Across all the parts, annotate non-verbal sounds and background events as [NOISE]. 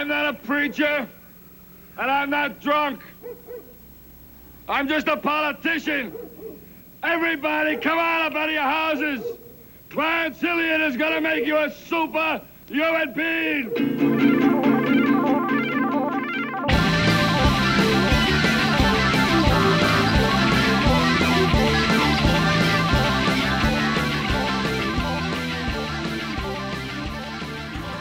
I'm not a preacher, and I'm not drunk. I'm just a politician. Everybody, come on up out of your houses. Clarence Hilliard is going to make you a super human being.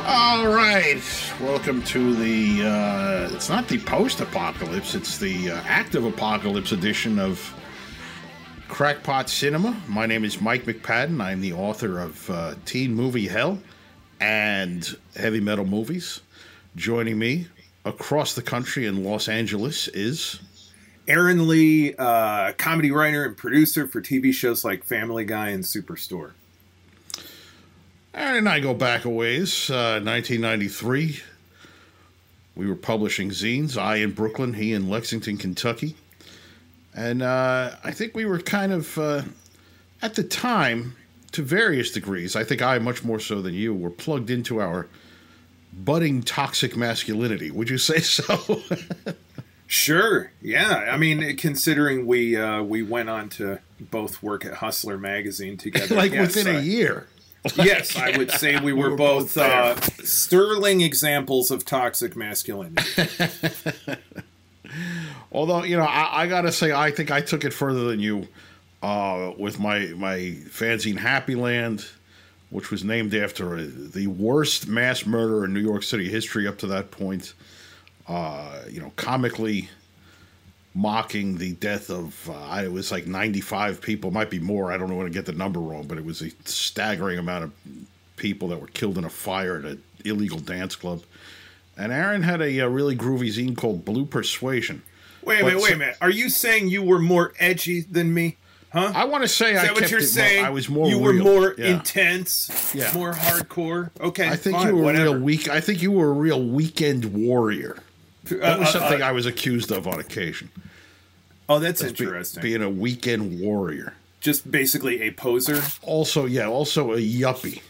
All right, welcome to the. Uh, it's not the post-apocalypse; it's the uh, active apocalypse edition of Crackpot Cinema. My name is Mike McPadden. I'm the author of uh, Teen Movie Hell and Heavy Metal Movies. Joining me across the country in Los Angeles is Aaron Lee, uh, comedy writer and producer for TV shows like Family Guy and Superstore. Aaron and I go back a ways. Uh, 1993, we were publishing zines. I in Brooklyn, he in Lexington, Kentucky, and uh, I think we were kind of uh, at the time, to various degrees. I think I much more so than you were plugged into our budding toxic masculinity. Would you say [LAUGHS] so? Sure, yeah. I mean, considering we uh, we went on to both work at Hustler magazine together, like yes, within a year. Yes, I would say we were, [LAUGHS] were both, both uh, sterling examples of toxic masculinity. [LAUGHS] Although you know, I, I gotta say, I think I took it further than you uh, with my my fanzine Happy Land, which was named after uh, the worst mass murder in New York City history up to that point. Uh, you know, comically mocking the death of uh, I- it was like 95 people, might be more. I don't know want to get the number wrong, but it was a staggering amount of people that were killed in a fire at an illegal dance club. And Aaron had a, uh really groovy zine called Blue Persuasion. Wait a minute, wait a minute. Are you saying you were more edgy than me? Huh? I want to say Is I that kept what you're it more- saying? I was more. You were real. more Yeah. intense. Yeah. More hardcore. Okay. I think fine, you were whatever. a real weak. I think you were a real weekend warrior. That was Uh, uh, something uh, I was accused of on occasion. Oh, that's Be- interesting. being a weekend warrior. Just basically a poser. Also, yeah, also a yuppie,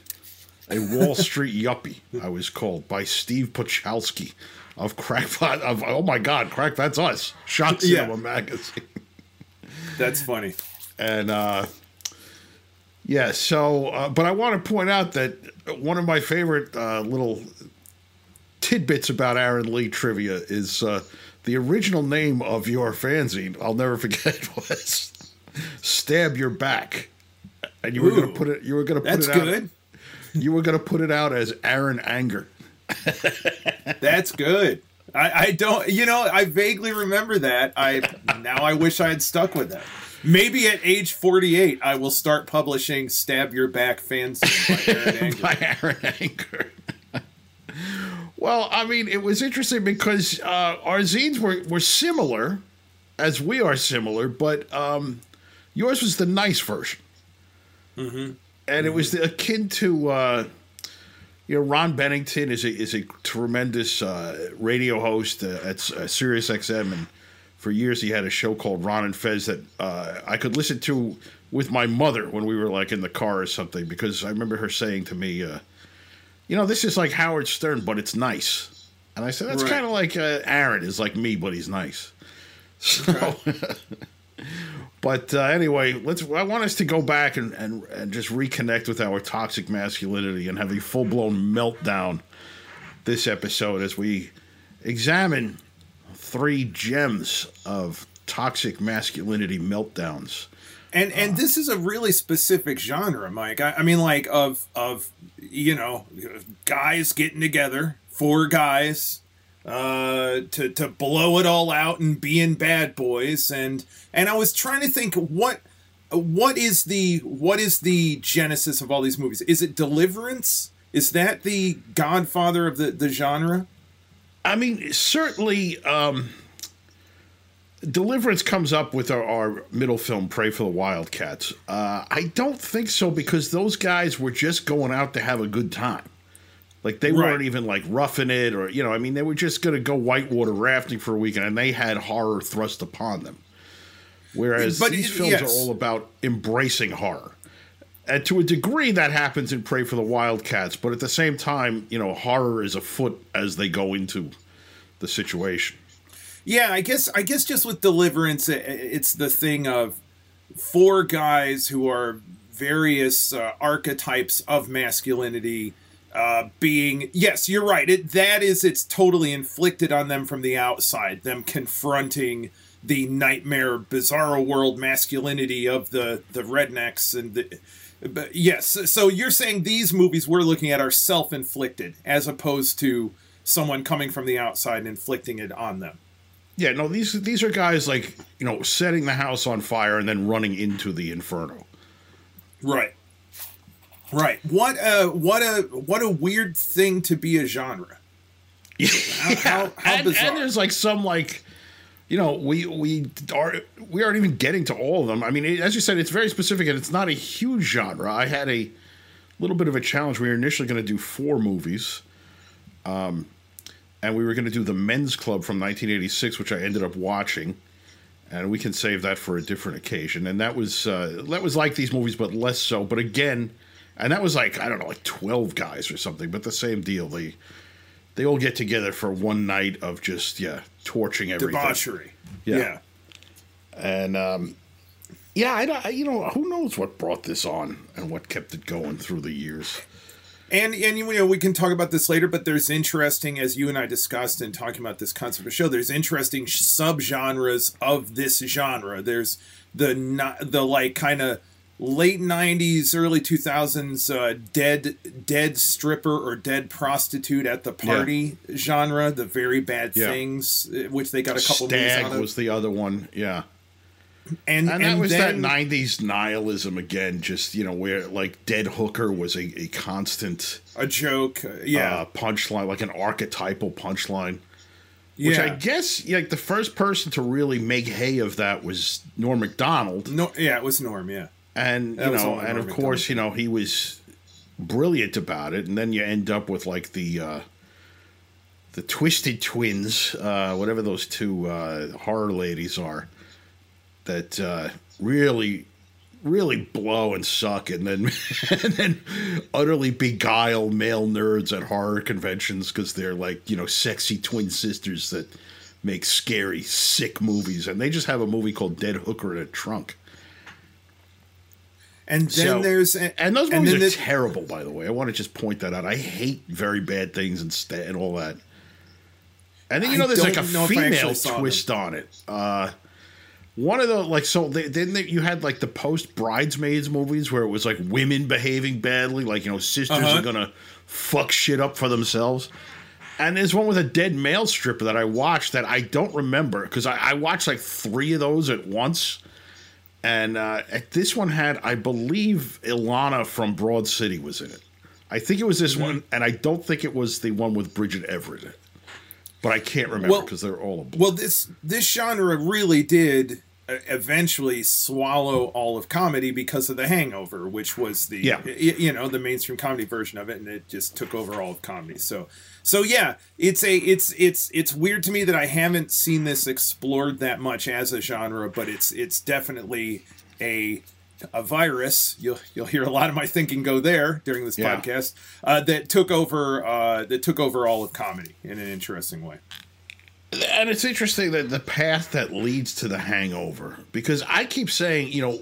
a Wall Street yuppie. I was called by Steve Pochalski of Crackpot. Of oh my God, Crack, that's us. Shot Yeah. Cinema magazine. That's funny. And uh, yeah, so uh, but I want to point out that one of my favorite uh, little tidbits about Aaron Lee trivia is uh, the original name of your fanzine. I'll never forget [LAUGHS] was "Stab Your Back," and you were going to put it. You were going to put it out. good. You were going to put it out as Aaron Anger. [LAUGHS] That's good. I, I don't, you know, I vaguely remember that. I now I wish I had stuck with that. Maybe at age 48, I will start publishing "Stab Your Back" fanzine by Aaron [LAUGHS] Anger. by Aaron Anchor. Well, I mean, it was interesting because uh, our zines were, were similar, as we are similar, but um, yours was the nice version. Mm-hmm. And it was akin to, uh, you know, Ron Bennington is a, is a tremendous uh, radio host uh, at uh, Sirius XM. And for years, he had a show called Ron and Fez that uh, I could listen to with my mother when we were like in the car or something because I remember her saying to me, uh, "You know, this is like Howard Stern, but it's nice." And I said, "That's Right. kind of like uh, Aaron is like me, but he's nice." [LAUGHS] So, [LAUGHS] but uh, anyway, let's. I want us to go back and, and and just reconnect with our toxic masculinity and have a full blown meltdown this episode as we examine three gems of toxic masculinity meltdowns. And and this is a really specific genre, Mike. I, I mean, like of of you know, guys getting together, four guys, uh, to to blow it all out and being bad boys. And and I was trying to think what what is the what is the genesis of all these movies? Is it Deliverance? Is that the godfather of the the genre? I mean, certainly, um, Deliverance comes up with our, our middle film, Pray for the Wildcats. Uh, I don't think so because those guys were just going out to have a good time. Like they Right. weren't even like roughing it or, you know, I mean, they were just going to go whitewater rafting for a weekend and they had horror thrust upon them. Whereas But these it- films yes. are all about embracing horror. and to a degree that happens in Pray for the Wildcats, but at the same time, you know, horror is afoot as they go into the situation. Yeah, I guess I guess just with Deliverance, it's the thing of four guys who are various uh, archetypes of masculinity uh, being yes you're right it that is it's totally inflicted on them from the outside them confronting the nightmare bizarro world masculinity of the the rednecks and the but yes so you're saying these movies we're looking at are self-inflicted as opposed to someone coming from the outside and inflicting it on them yeah no these these are guys like you know setting the house on fire and then running into the inferno right Right. What a what a what a weird thing to be a genre. [LAUGHS] Yeah. How, how, how and, and, there's like some like you know we we are we aren't even getting to all of them. I mean, it, as you said, it's very specific and it's not a huge genre. I had a little bit of a challenge. We were initially going to do four movies, um, and we were going to do the Men's Club from 1986, which I ended up watching and we can save that for a different occasion. And that was uh, that was like these movies, but less so. But again, and that was like I don't know, like twelve guys or something, but the same deal. They they all get together for one night of just yeah torching everything, debauchery. Yeah, yeah. and um, yeah, I, don't. you know who knows what brought this on and what kept it going through the years. And and you know we can talk about this later, but there's interesting as you and I discussed in talking about this concept of show. There's interesting subgenres of this genre. There's the not the like kind of late 90s early 2000s uh, dead dead stripper or dead prostitute at the party yeah. genre the very bad yeah. things uh, which they got a couple of Stag was the other one yeah and, and, and that was then, that 90s nihilism again just you know where like dead hooker was a, a constant a joke uh, yeah uh, punchline like an archetypal punchline which. I guess like the first person to really make hay of that was Norm Macdonald. No, yeah, it was Norm. Yeah, and that you know, and of course, you know, he was brilliant about it. And then you end up with like the uh, the Twisted Twins, uh, whatever those two uh, horror ladies are, that uh, really really blow and suck and then [LAUGHS] and then utterly beguile male nerds at horror conventions because they're like you know sexy twin sisters that make scary sick movies and they just have a movie called dead hooker in a trunk and then so, there's and those movies and are the, terrible, by the way. I want to just point that out. I hate very bad things and st- and all that. And then you know, there's like a female twist on it. Uh, one of the like so they, then they, you had like the post bridesmaids movies where it was like women behaving badly, like you know sisters uh-huh. are gonna fuck shit up for themselves. And there's one with a dead male stripper that I watched that I don't remember because I, I watched like three of those at once and uh, this one had, I believe, Ilana from Broad City was in it. I think it was this mm-hmm. one, and I don't think it was the one with Bridget Everett. But I can't remember because well, they're all. Well, this this genre really did eventually swallow all of comedy because of The Hangover, which was the yeah. you know the mainstream comedy version of it, and it just took over all of comedy. So so yeah, it's a it's it's it's weird to me that I haven't seen this explored that much as a genre, but it's it's definitely a a virus. You'll you'll hear a lot of my thinking go there during this yeah. podcast uh, that took over uh, that took over all of comedy in an interesting way. And it's interesting that the path that leads to the hangover, because I keep saying, you know,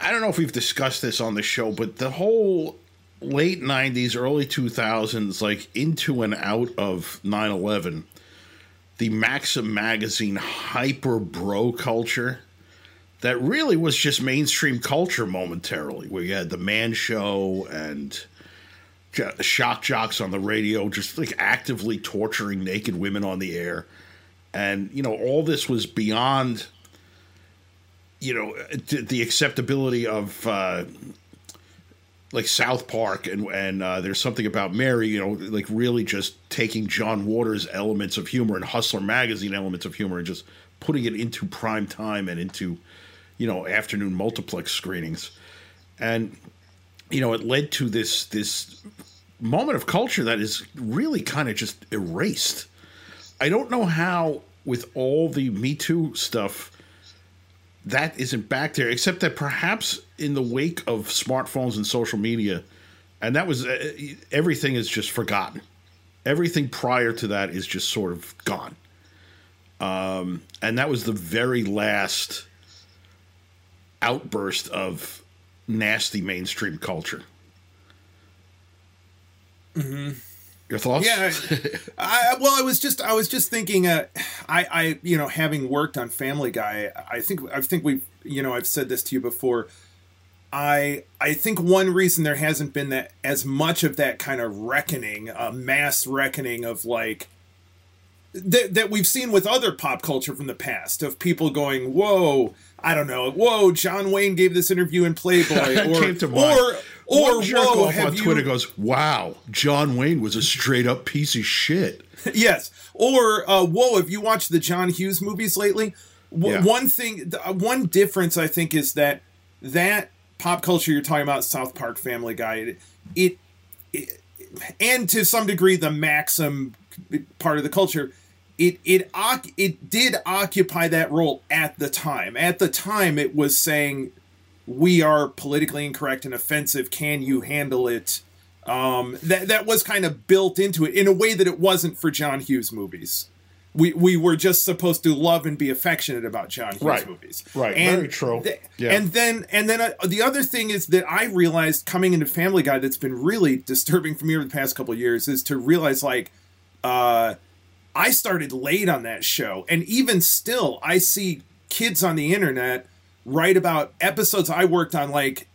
I don't know if we've discussed this on the show, but the whole late 90s, early 2000s, like into and out of 9 11, the Maxim magazine hyper bro culture that really was just mainstream culture momentarily, where you had the man show and shock jocks on the radio just like actively torturing naked women on the air. And, you know, all this was beyond, you know, the acceptability of, uh, like South Park and and uh, there's something about Mary, you know, like really just taking John Waters' elements of humor and Hustler magazine elements of humor and just putting it into prime time and into, you know, afternoon multiplex screenings, and you know, it led to this this moment of culture that is really kind of just erased. I don't know how with all the Me Too stuff that isn't back there, except that perhaps in the wake of smartphones and social media, and that was uh, everything is just forgotten. Everything prior to that is just sort of gone. Um, and that was the very last outburst of nasty mainstream culture. Mm-hmm. Your thoughts? Yeah, I, well, I was just I was just thinking. Uh, I I you know having worked on Family Guy, I think I think we you know I've said this to you before. I I think one reason there hasn't been that as much of that kind of reckoning, a mass reckoning of like that that we've seen with other pop culture from the past of people going, "Whoa, I don't know, whoa, John Wayne gave this interview in Playboy," [LAUGHS] or or or jerk whoa, off on you... Twitter goes, "Wow, John Wayne was a straight up piece of shit." [LAUGHS] yes. Or uh, whoa, have you watched the John Hughes movies lately? W- yeah. One thing, uh, one difference I think is that that pop culture you're talking about, South Park, Family Guy, it, it, it and to some degree the Maxim part of the culture it it it did occupy that role at the time. At the time, it was saying we are politically incorrect and offensive. Can you handle it? Um, that that was kind of built into it in a way that it wasn't for John Hughes movies. We we were just supposed to love and be affectionate about John Hughes right. movies. Right. And Very true. Th- yeah. And then and then uh, the other thing is that I realized coming into Family Guy that's been really disturbing for me over the past couple years is to realize like. Uh, I started late on that show, and even still, I see kids on the internet write about episodes I worked on, like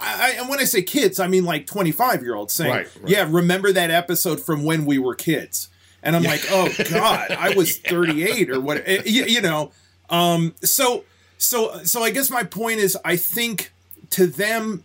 I, and when I say kids, I mean like 25 year olds saying, right, right. Yeah, remember that episode from when we were kids? And I'm yeah. like, Oh God, I was [LAUGHS] 38 or what, eh, you, you know? Um, so, so, so I guess my point is, I think to them,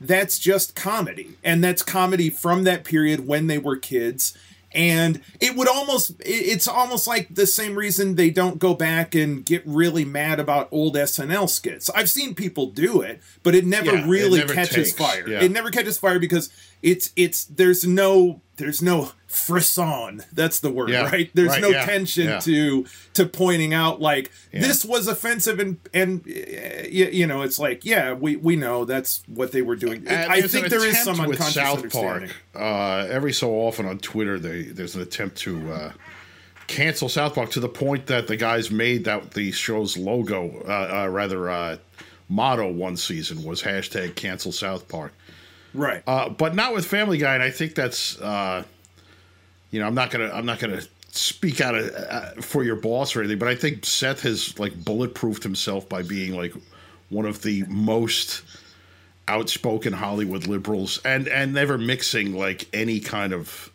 that's just comedy. And that's comedy from that period when they were kids and it would almost it's almost like the same reason they don't go back and get really mad about old SNL skits. I've seen people do it, but it never yeah, really it never catches takes. fire. Yeah. It never catches fire because it's it's there's no there's no frisson. That's the word yeah, right? There's right, no yeah, tension yeah. to to pointing out like this was offensive and and you, know it's like yeah we we know that's what they were doing. And i think there is some unconscious south park. uh, every so often on twitter they there's an attempt to uh, cancel south park to the point that the guys made that the show's logo uh, uh, rather uh, motto one season was hashtag cancel south park right but not with family guy and i think that's you know, I'm not gonna I'm not gonna speak out of, uh, for your boss or anything, but I think Seth has like bulletproofed himself by being like one of the most outspoken Hollywood liberals and and never mixing like any kind of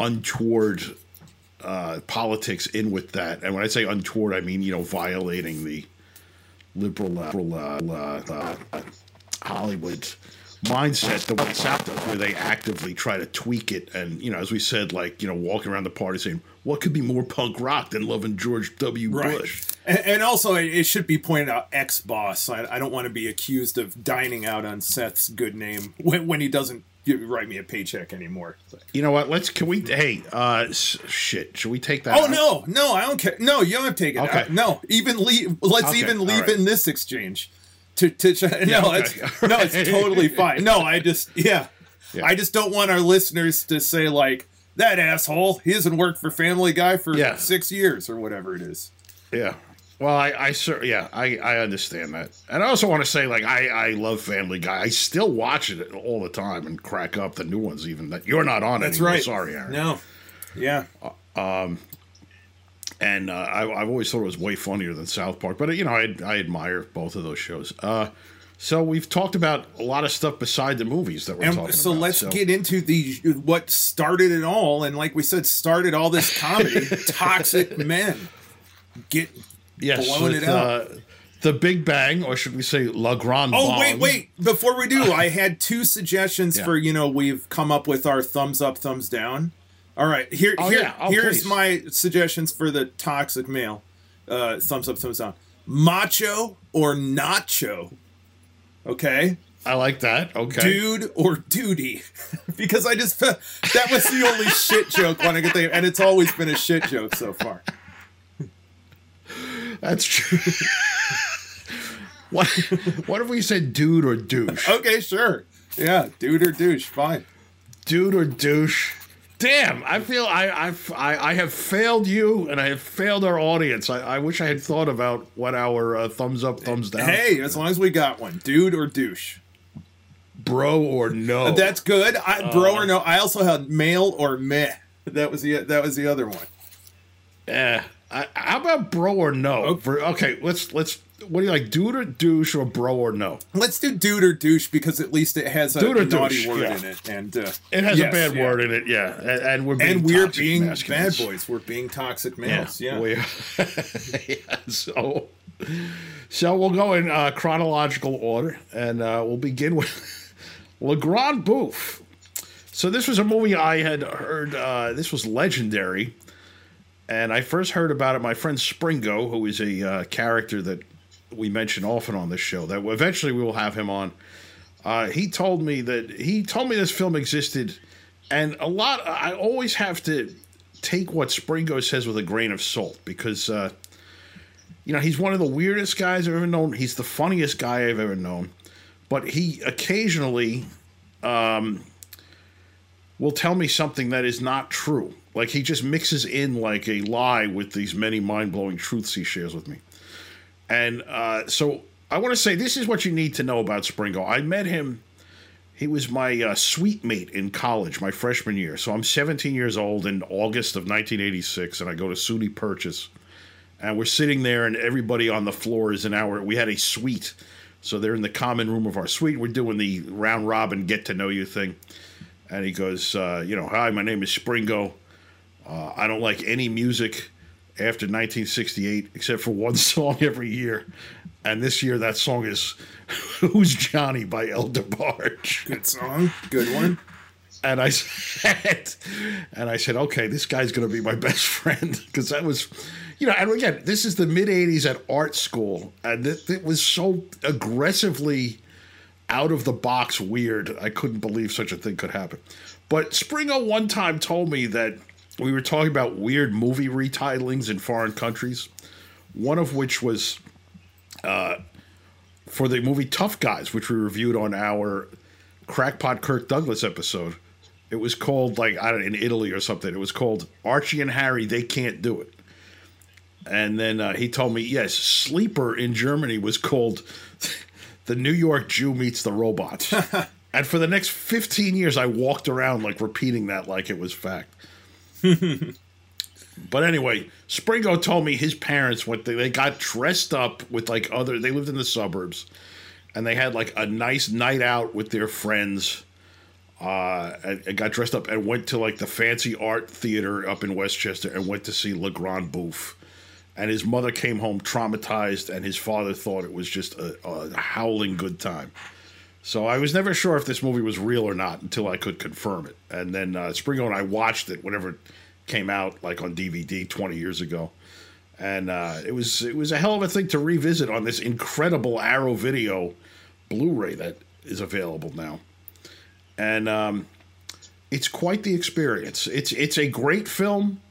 untoward uh, politics in with that. And when I say untoward, I mean you know violating the liberal, uh, uh, uh Hollywood mindset the way South does, where they actively try to tweak it. And, you know, as we said, like, you know, walking around the party saying, what could be more punk rock than loving George W. Right. Bush? And, and, also, it should be pointed out ex boss. I, I, don't want to be accused of dining out on Seth's good name when, when he doesn't write me a paycheck anymore. You know what? Let's, can we, hey, uh, shit, should we take that? Oh, out? no, no, I don't care. No, you don't have to take it okay. Out. No, even leave, let's okay. even leave right. in this exchange to to yeah, no, okay. it's [LAUGHS] no, it's totally fine. No, I just yeah. yeah. I just don't want our listeners to say like that asshole. He hasn't worked for Family Guy for yeah. six years or whatever it is. Yeah. Well, I, I sir, yeah, I, I understand that, and I also want to say, like, I, I love Family Guy. I still watch it all the time and crack up the new ones, even that you're not on it. That's anymore. Right. Sorry, Aaron. No. Yeah. Uh, um, and uh, I, have always thought it was way funnier than South Park. But you know, I, I admire both of those shows. Uh, so we've talked about a lot of stuff beside the movies that we're and talking so about. Let's so let's get into the what started it all, and like we said, started all this comedy. [LAUGHS] toxic men get yes, blowing with, it out. Uh, the Big Bang, or should we say La Grande? Oh Bomb. wait, wait! Before we do, [LAUGHS] I had two suggestions yeah. for you know we've come up with our thumbs up, thumbs down. All right, here, oh, here, yeah. oh, here's please. my suggestions for the toxic male. Uh, thumbs up, thumbs down. Macho or nacho. Okay. I like that. Okay. Dude or duty, [LAUGHS] because I just that was the only [LAUGHS] shit joke when I could think, and it's always been a shit joke so far. That's true. [LAUGHS] what what if we said dude or douche? Okay, sure. Yeah, dude or douche, fine. Dude or douche? Damn, I feel I I've, I I have failed you and I have failed our audience. I, I wish I had thought about what our uh, thumbs up, thumbs down, Hey, as long as we got one, dude or douche. bro or no. That's good. I, bro or no. I also had male or meh. That was the that was the other one. Eh, I, how about bro or no? Okay. For, okay, let's let's. What do you like, dude or douche or bro or no? Let's do dude or douche because at least it has a, Dude or naughty douche, word yeah. in it, and uh, It has yes, a bad yeah. word in it, yeah. And, and we're being And we're being bad boys. We're being toxic males. Yeah. [LAUGHS] yeah, so, so we'll go in uh, chronological order, and uh, we'll begin with [LAUGHS] Le Grand Bouffe. So this was a movie I had heard. Uh, this was legendary, and I first heard about it. My friend Springo, who is a uh, character that we mention often on this show, that eventually we will have him on. Uh, he told me that he told me this film existed, and a lot. I always have to take what Springo says with a grain of salt because, uh, you know, he's one of the weirdest guys I've ever known. He's the funniest guy I've ever known, but he occasionally um, will tell me something that is not true. Like he just mixes in like a lie with these many mind blowing truths he shares with me. And uh, so I want to say this is what you need to know about Springo. I met him. He was my uh, suite mate in college, my freshman year. So I'm 17 years old in August of 1986, and I go to SUNY Purchase. And we're sitting there, and everybody on the floor is in our. We had a suite. So they're in the common room of our suite. We're doing the round robin get to know you thing. And he goes, uh, you know, hi, my name is Springo. Uh, I don't like any music after 1968 except for one [LAUGHS] song every year. And this year that song is [LAUGHS] Who's Johnny by El DeBarge. Good song. Good one. And I [LAUGHS] said, and I said, okay, this guy's going to be my best friend because that was, you know, and again, this is the mid '80s at art school, and it, it was so aggressively out of the box weird. I couldn't believe such a thing could happen. But Springo one time told me that we were talking about weird movie retitlings in foreign countries. One of which was uh, for the movie Tough Guys, which we reviewed on our Crackpot Kirk Douglas episode. It was called like I don't in Italy or something. It was called Archie and Harry. They can't do it. And then uh, he told me, yes, Sleeper in Germany was called [LAUGHS] The New York Jew Meets the Robot. [LAUGHS] and for the next 15 years, I walked around like repeating that like it was fact. [LAUGHS] but anyway, Springo told me his parents went, they, they got dressed up with like other, they lived in the suburbs and they had like a nice night out with their friends. Uh, and, and got dressed up and went to like the fancy art theater up in Westchester and went to see Le Grand Bouffe and his mother came home traumatized, and his father thought it was just a, a howling good time. So I was never sure if this movie was real or not until I could confirm it. And then uh, Springo and I watched it whenever it came out, like on DVD 20 years ago, and uh, it was it was a hell of a thing to revisit on this incredible Arrow Video Blu-ray that is available now, and um, it's quite the experience. It's it's a great film.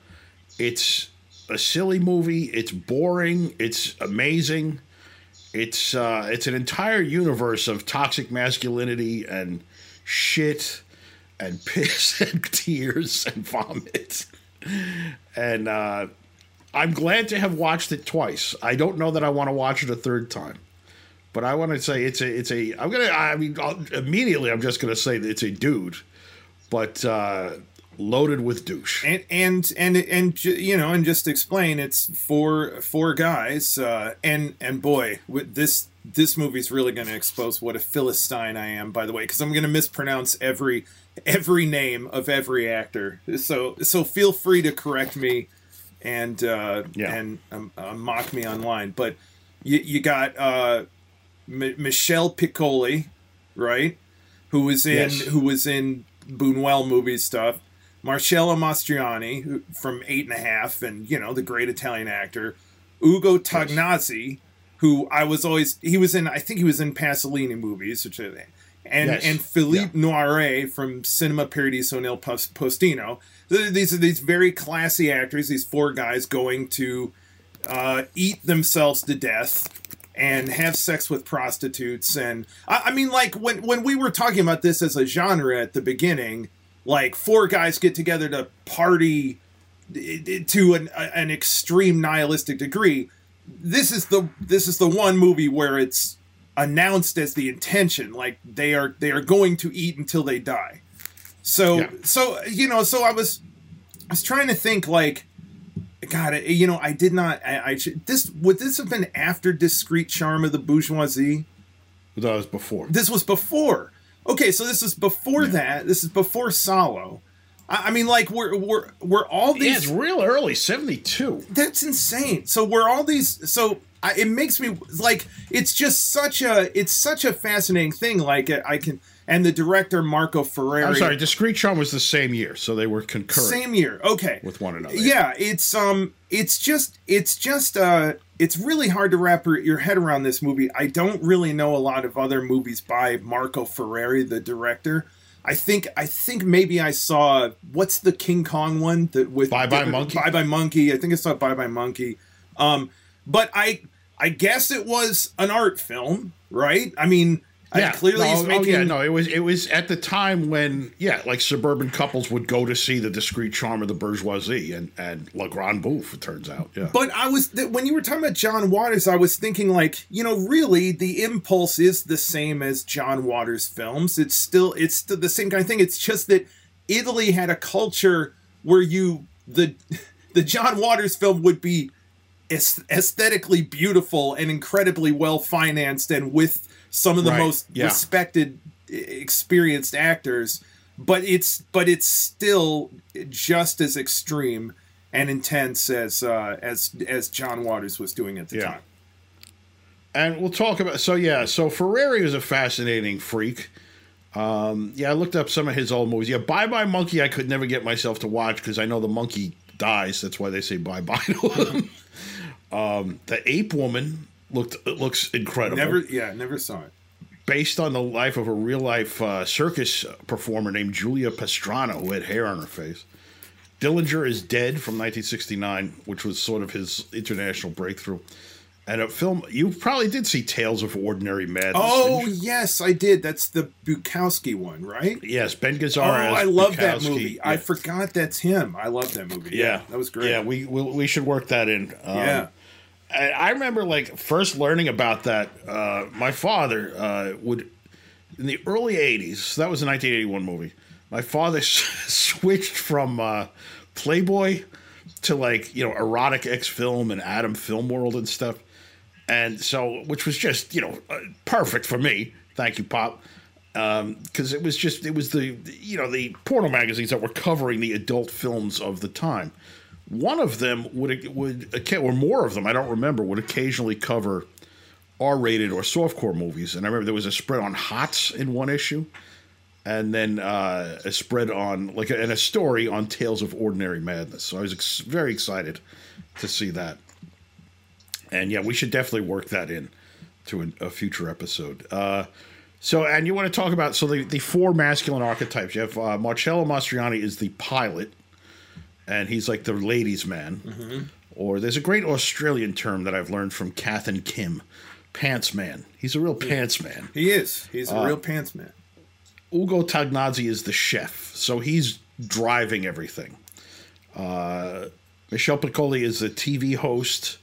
It's a silly movie. It's boring. It's amazing. It's uh, it's an entire universe of toxic masculinity and shit and [LAUGHS] piss and tears and vomit. And uh, I'm glad to have watched it twice. I don't know that I want to watch it a third time, but I want to say it's a it's a. I'm gonna. I mean, I'll, immediately I'm just gonna say that it's a dude, but uh, loaded with douche. and and and and you know and just explain it's four four guys uh and and boy with this this movie's really going to expose what a philistine i am by the way because i'm going to mispronounce every every name of every actor so so feel free to correct me and uh Yeah. and um, uh, mock me online but you, you got uh M- michel piccoli right who was in Yes. who was in Buñuel movie stuff. Marcello Mastroianni who- from Eight and a Half, and you know the great Italian actor. Ugo Tognazzi, who I was always he was in. I think he was in Pasolini movies, which are, and Yes. and Philippe Noiret from Cinema Paradiso nel Pos- Postino. These are these very classy actors. These four guys going to uh, eat themselves to death and have sex with prostitutes and I, I mean like when when we were talking about this as a genre at the beginning like four guys get together to party i- i- to an, an extreme nihilistic degree this is the this is the one movie where it's announced as the intention like they are they are going to eat until they die so Yeah. so you know so i was i was trying to think like god eh, you know i did not i, I should, this would this have been after discreet charm of the bourgeoisie That was before. this was before okay so this is before that this is before salo I, I mean like we're we're we're all Yeah, these it's real early, 72. that's insane. So we're all these. So I, it makes me like it's just such a it's such a fascinating thing. Like I can and the director Marco Ferreri. I'm sorry, Discreet Charm was the same year, so they were concurrent Same year. Okay. with one another. Yeah, it's um, it's just, it's just, uh, it's really hard to wrap your- head around this movie. I don't really know a lot of other movies by Marco Ferreri, the director. I think, I think maybe I saw what's the King Kong one that with Bye Bye Monkey? Bye Bye Monkey. I think I saw Bye Bye Monkey. Um, but I, I guess it was an art film, right? I mean, I, clearly no, he's oh, yeah, no, it was it was at the time when yeah, like suburban couples would go to see the discreet charm of the bourgeoisie and and La Grande Bouffe. It turns out, yeah. But I was when you were talking about John Waters, I was thinking like, you know, really the impulse is the same as John Waters films. It's still it's still the same kind of thing. It's just that Italy had a culture where you the [LAUGHS] the John Waters film would be aesthetically beautiful and incredibly well financed and with some of the Right, most yeah. respected experienced actors but it's but it's still just as extreme and intense as uh, as as John Waters was doing at the Yeah. time. And we'll talk about so yeah, so Ferreri was a fascinating freak. Um, yeah, I looked up some of his old movies. Yeah, Bye Bye Monkey, I could never get myself to watch because I know the monkey dies. That's why they say bye bye to him. [LAUGHS] um, the Ape Woman looked it looks incredible. Never, yeah, never saw it. based on the life of a real life uh, circus performer named Julia Pastrana, who had hair on her face. Dillinger is Dead from 1969, which was sort of his international breakthrough. And a film you probably did see Tales of Ordinary Madness. Oh yes, I did. That's the Bukowski one, right? yes, Ben Gazzara. Oh, I love that Bukowski. movie. I forgot that's him. I love that movie. Yeah, that was great. Yeah, we we, we should work that in. Um, yeah. I remember like first learning about that. Uh, my father uh, would in the early '80s. That was a 1981 movie. My father [LAUGHS] switched from uh, Playboy to like you know erotic X film and Adam Film World and stuff, and so which was just you know uh, perfect for me. Thank you, Pop. Because it was just it was the you know the porno magazines that were covering the adult films of the time. One of them would would or more of them I don't remember would occasionally cover R-rated or softcore movies, and I remember there was a spread on Hots in one issue, and then uh, a spread on like and a story on Tales of Ordinary Madness. So I was ex- very excited to see that, and yeah, we should definitely work that in to an, a future episode. Uh, so, and you want to talk about so the, the four masculine archetypes. You have uh, Marcello Mastroianni is the pilot, and he's like the ladies' man. Or there's a great Australian term that I've learned from Kath and Kim, pants man. He's a real pants man. He is. He's Uh, a real pants man. Ugo Tognazzi is the chef, so he's driving everything. Uh, Michel Piccoli is the TV host,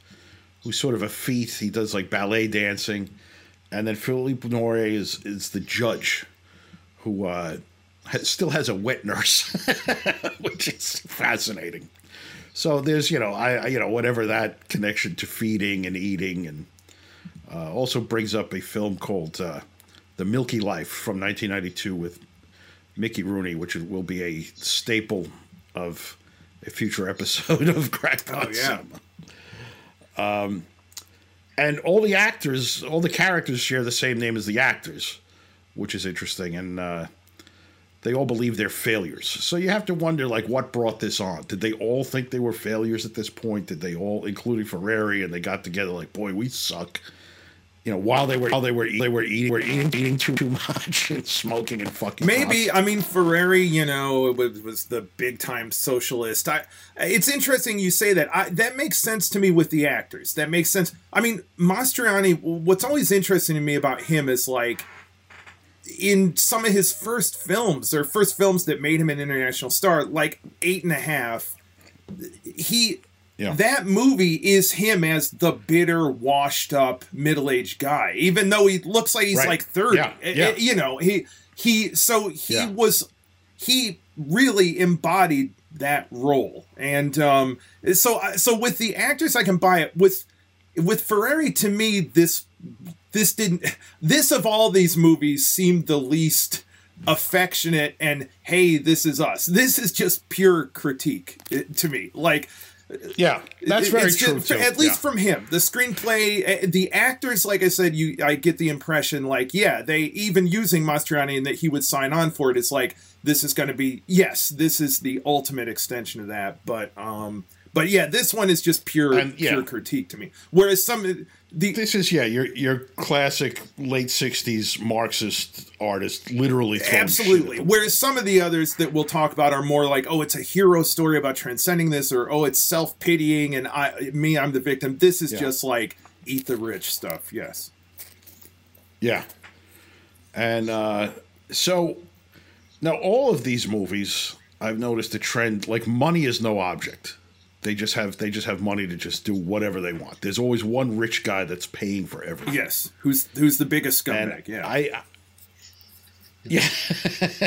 who's sort of a feat. He does like ballet dancing, and then Philippe Noiret is is the judge, who uh, still has a wet nurse, [LAUGHS] which is fascinating. So there's you know I I- you know whatever that connection to feeding and eating and uh, also brings up a film called uh, The Milky Life from 1992 with Mickey Rooney, which will be a staple of a future [LAUGHS] episode of Crackpot Oh, yeah. Cinema. Um, and all the actors, all the characters share the same name as the actors, which is interesting. And uh, they all believe they're failures. So you have to wonder, like, what brought this on? Did they all think they were failures at this point? Did they all, including Ferreri, and they got together like, boy, we suck. you know, while they were while they were they were eating were eating eating too too [LAUGHS] much and smoking and fucking. Maybe. I mean Ferreri, you know, was, was the big time socialist. I, it's interesting you say that. I, that makes sense to me with the actors. That makes sense. I mean, Mastroianni. What's always interesting to me about him is like in some of his first films or first films that made him an international star, like Eight and a Half. He Yeah. that movie is him as the bitter, washed up, middle aged guy, even though he looks like he's Right. like thirty. Yeah, yeah. eh, You know, he he so he was he really embodied that role, and um, so so with the actors, I can buy it. With with Ferreri, to me, this this didn't this of all these movies seemed the least affectionate and hey this is us this is just pure critique eh, to me like yeah, that's it- very true just-. At least yeah. from him, the screenplay, eh, the actors, like I said, you I get the impression like yeah, they even using Mastroianni and that he would sign on for it. It's like this is going to be yes, this is the ultimate extension of that. But um, but yeah, this one is just pure And, yeah. pure critique to me. Whereas some the This is yeah, your your classic late '60s Marxist artist, literally Absolutely. Whereas some of the others that we'll talk about are more like, oh, it's a hero story about transcending this, or oh, it's self pitying and I, me, I'm the victim. This is Yeah. just like eat the rich stuff. Yes. Yeah. And uh, so now all of these movies, I've noticed a trend. Like money is no object. They just have they just have money to just do whatever they want. There's always one rich guy that's paying for everything. Yes. Who's who's the biggest And scumbag? yeah. I. Yeah.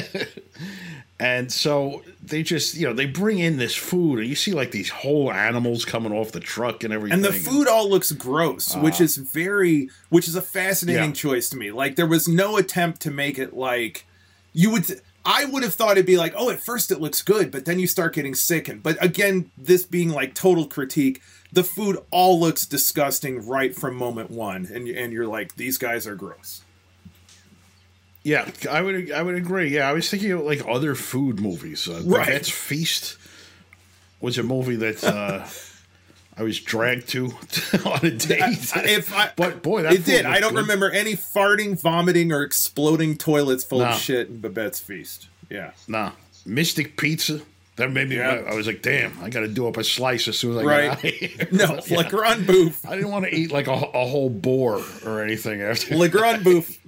[LAUGHS] and so they just, you know, they bring in this food, and you see like these whole animals coming off the truck and everything. and the food all looks gross, which is very, which is a fascinating Uh. Yeah. choice to me. Like there was no attempt to make it like you would. I would have thought it'd be like, oh, at first it looks good, but then you start getting sick. And but again, this being like total critique, the food all looks disgusting right from moment one, and and you're like, these guys are gross. Yeah, I would I would agree. Yeah, I was thinking of like other food movies. Uh, Right. Feast was a movie that uh, [LAUGHS] I was dragged to [LAUGHS] on a date. If I, but boy, that it did. I don't good. remember any farting, vomiting, or exploding toilets full No. of shit in Babette's Feast. Yeah. Nah, Mystic Pizza. That made me. Yeah. I, I was like, damn, I got to do up a slice as soon as I Right. get out of. [LAUGHS] [LAUGHS] No, Yeah. Le Grand Bouffe. I didn't want to eat like a, a whole boar or anything after. Le Grand Bouffe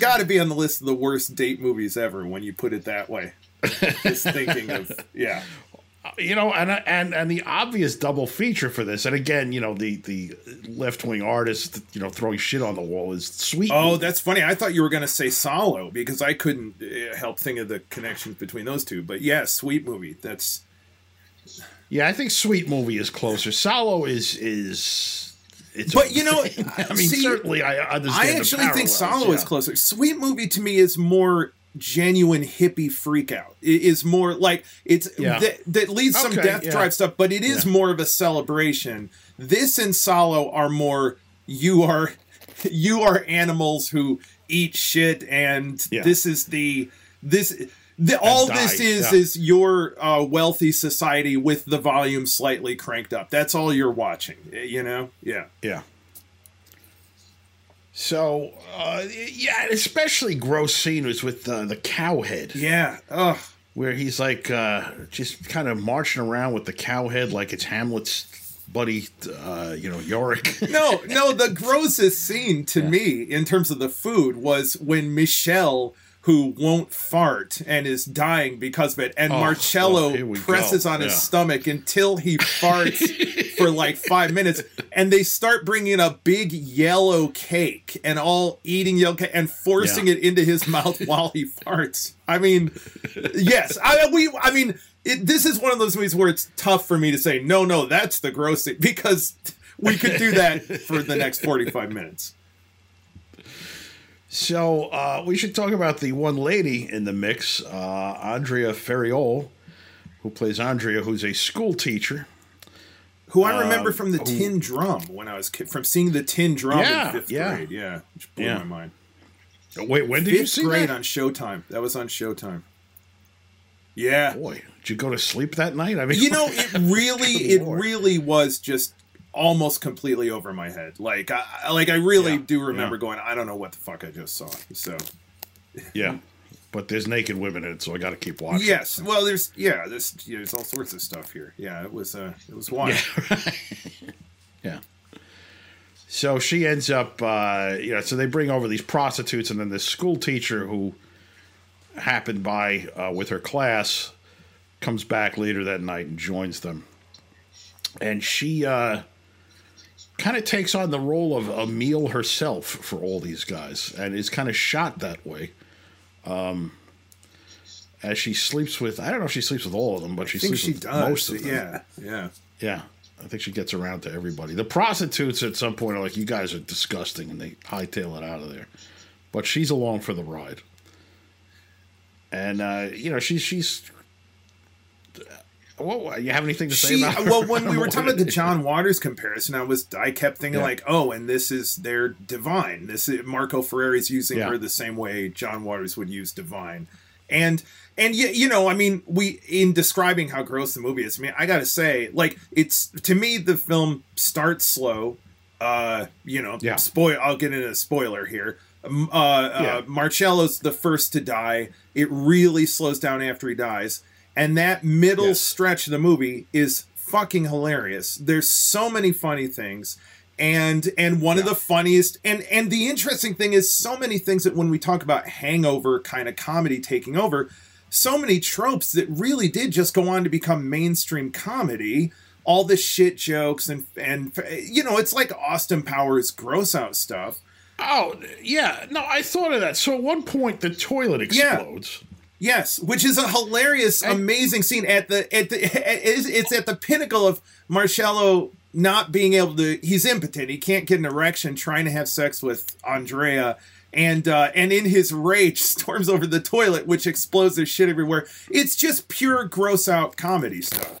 got to be on the list of the worst date movies ever when you put it that way. Just thinking of yeah, you know, and and and the obvious double feature for this, and again, you know, the the left wing artist, you know, throwing shit on the wall is sweet. Oh, that's funny. I thought you were going to say Salo because I couldn't uh, help think of the connections between those two. But yeah, sweet movie. That's Yeah, I think Sweet Movie is closer. Salo is is it's. But, you know, [LAUGHS] I mean, see, certainly I understand. I actually think Salo is closer. Sweet movie to me is more genuine hippie freak out. It is more like it's Yeah. that, that leads some death yeah. drive stuff, but it is Yeah. more of a celebration. This and Salo are more you are [LAUGHS] you are animals who eat shit and this is the this the, all this is yeah. is your uh, wealthy society with the volume slightly cranked up. That's all you're watching, you know? Yeah. Yeah. So uh, yeah, especially gross scene was with uh, the cow head. Yeah. Ugh. where he's like uh, just kind of marching around with the cow head like it's Hamlet's buddy, uh, you know, Yorick. [LAUGHS] no, no, the grossest scene to me in terms of the food was when Michelle, who won't fart and is dying because of it, and Oh, Marcello oh, well, presses go. on his stomach until he farts [LAUGHS] for like five minutes, and they start bringing a big yellow cake and all eating yellow cake and forcing Yeah. it into his mouth [LAUGHS] while he farts. I mean, yes, I we, I mean. It, this is one of those movies where it's tough for me to say no, no, that's the gross thing because we could do that for the next 45 minutes. So uh, we should talk about the one lady in the mix, uh, Andrea Ferréol, who plays Andrea, who's a school teacher. Who I remember Um, from the Tin Drum when I was kid, from seeing the Tin Drum Yeah, in fifth yeah. grade. Yeah, which blew Yeah. my mind. Wait, when did you Fifth see grade that? on Showtime. That was on Showtime. Yeah, Boy, did you go to sleep that night? I mean, you know, [LAUGHS] it really, it Lord. really was just almost completely over my head. Like I like I really Yeah, do remember yeah. going, I don't know what the fuck I just saw. So Yeah. But there's naked women in it, so I got to keep watching. yes, well, there's yeah, there's there's all sorts of stuff here. Yeah, it was uh, it was wild. [LAUGHS] Yeah. So she ends up, uh, you know, so they bring over these prostitutes, and then this school teacher who happened by uh, with her class comes back later that night and joins them. And she uh, kind of takes on the role of a meal herself for all these guys, and is kind of shot that way. Um, as she sleeps with, I don't know if she sleeps with all of them, but she sleeps she with does. most of them. Yeah, yeah. Yeah, I think she gets around to everybody. The prostitutes at some point are like, "You guys are disgusting," and they hightail it out of there. But she's along for the ride, and uh, you know she's she's. What you have anything to say She, about her? well, when we were talking about the. [LAUGHS] John Waters comparison, I was I kept thinking Yeah. like, oh, and this is their divine. This is Marco Ferreri's using Yeah. her the same way John Waters would use divine, and and you, you know, I mean, we in describing how gross the movie is. I mean, I gotta say, like, it's to me the film starts slow. Uh, you know, Yeah. spoil. I'll get into a spoiler here. Uh, Yeah. uh, Marcello's the first to die. It really slows down after he dies, and that middle Yes. stretch of the movie is fucking hilarious. There's so many funny things. And and one of the funniest and and the interesting thing is so many things that when we talk about hangover kind of comedy taking over, so many tropes that really did just go on to become mainstream comedy. All the shit jokes and and you know, it's like Austin Powers gross out stuff. Oh yeah, no, I thought of that. So at one point the toilet Yeah. Yes, which is a hilarious, amazing scene at the at the it's, it's at the pinnacle of Marcello not being able to. He's impotent. He can't get an erection. Trying to have sex with Andrea, and uh, and in his rage [LAUGHS] storms over the toilet, which explodes. There's shit everywhere. It's just pure gross out comedy stuff.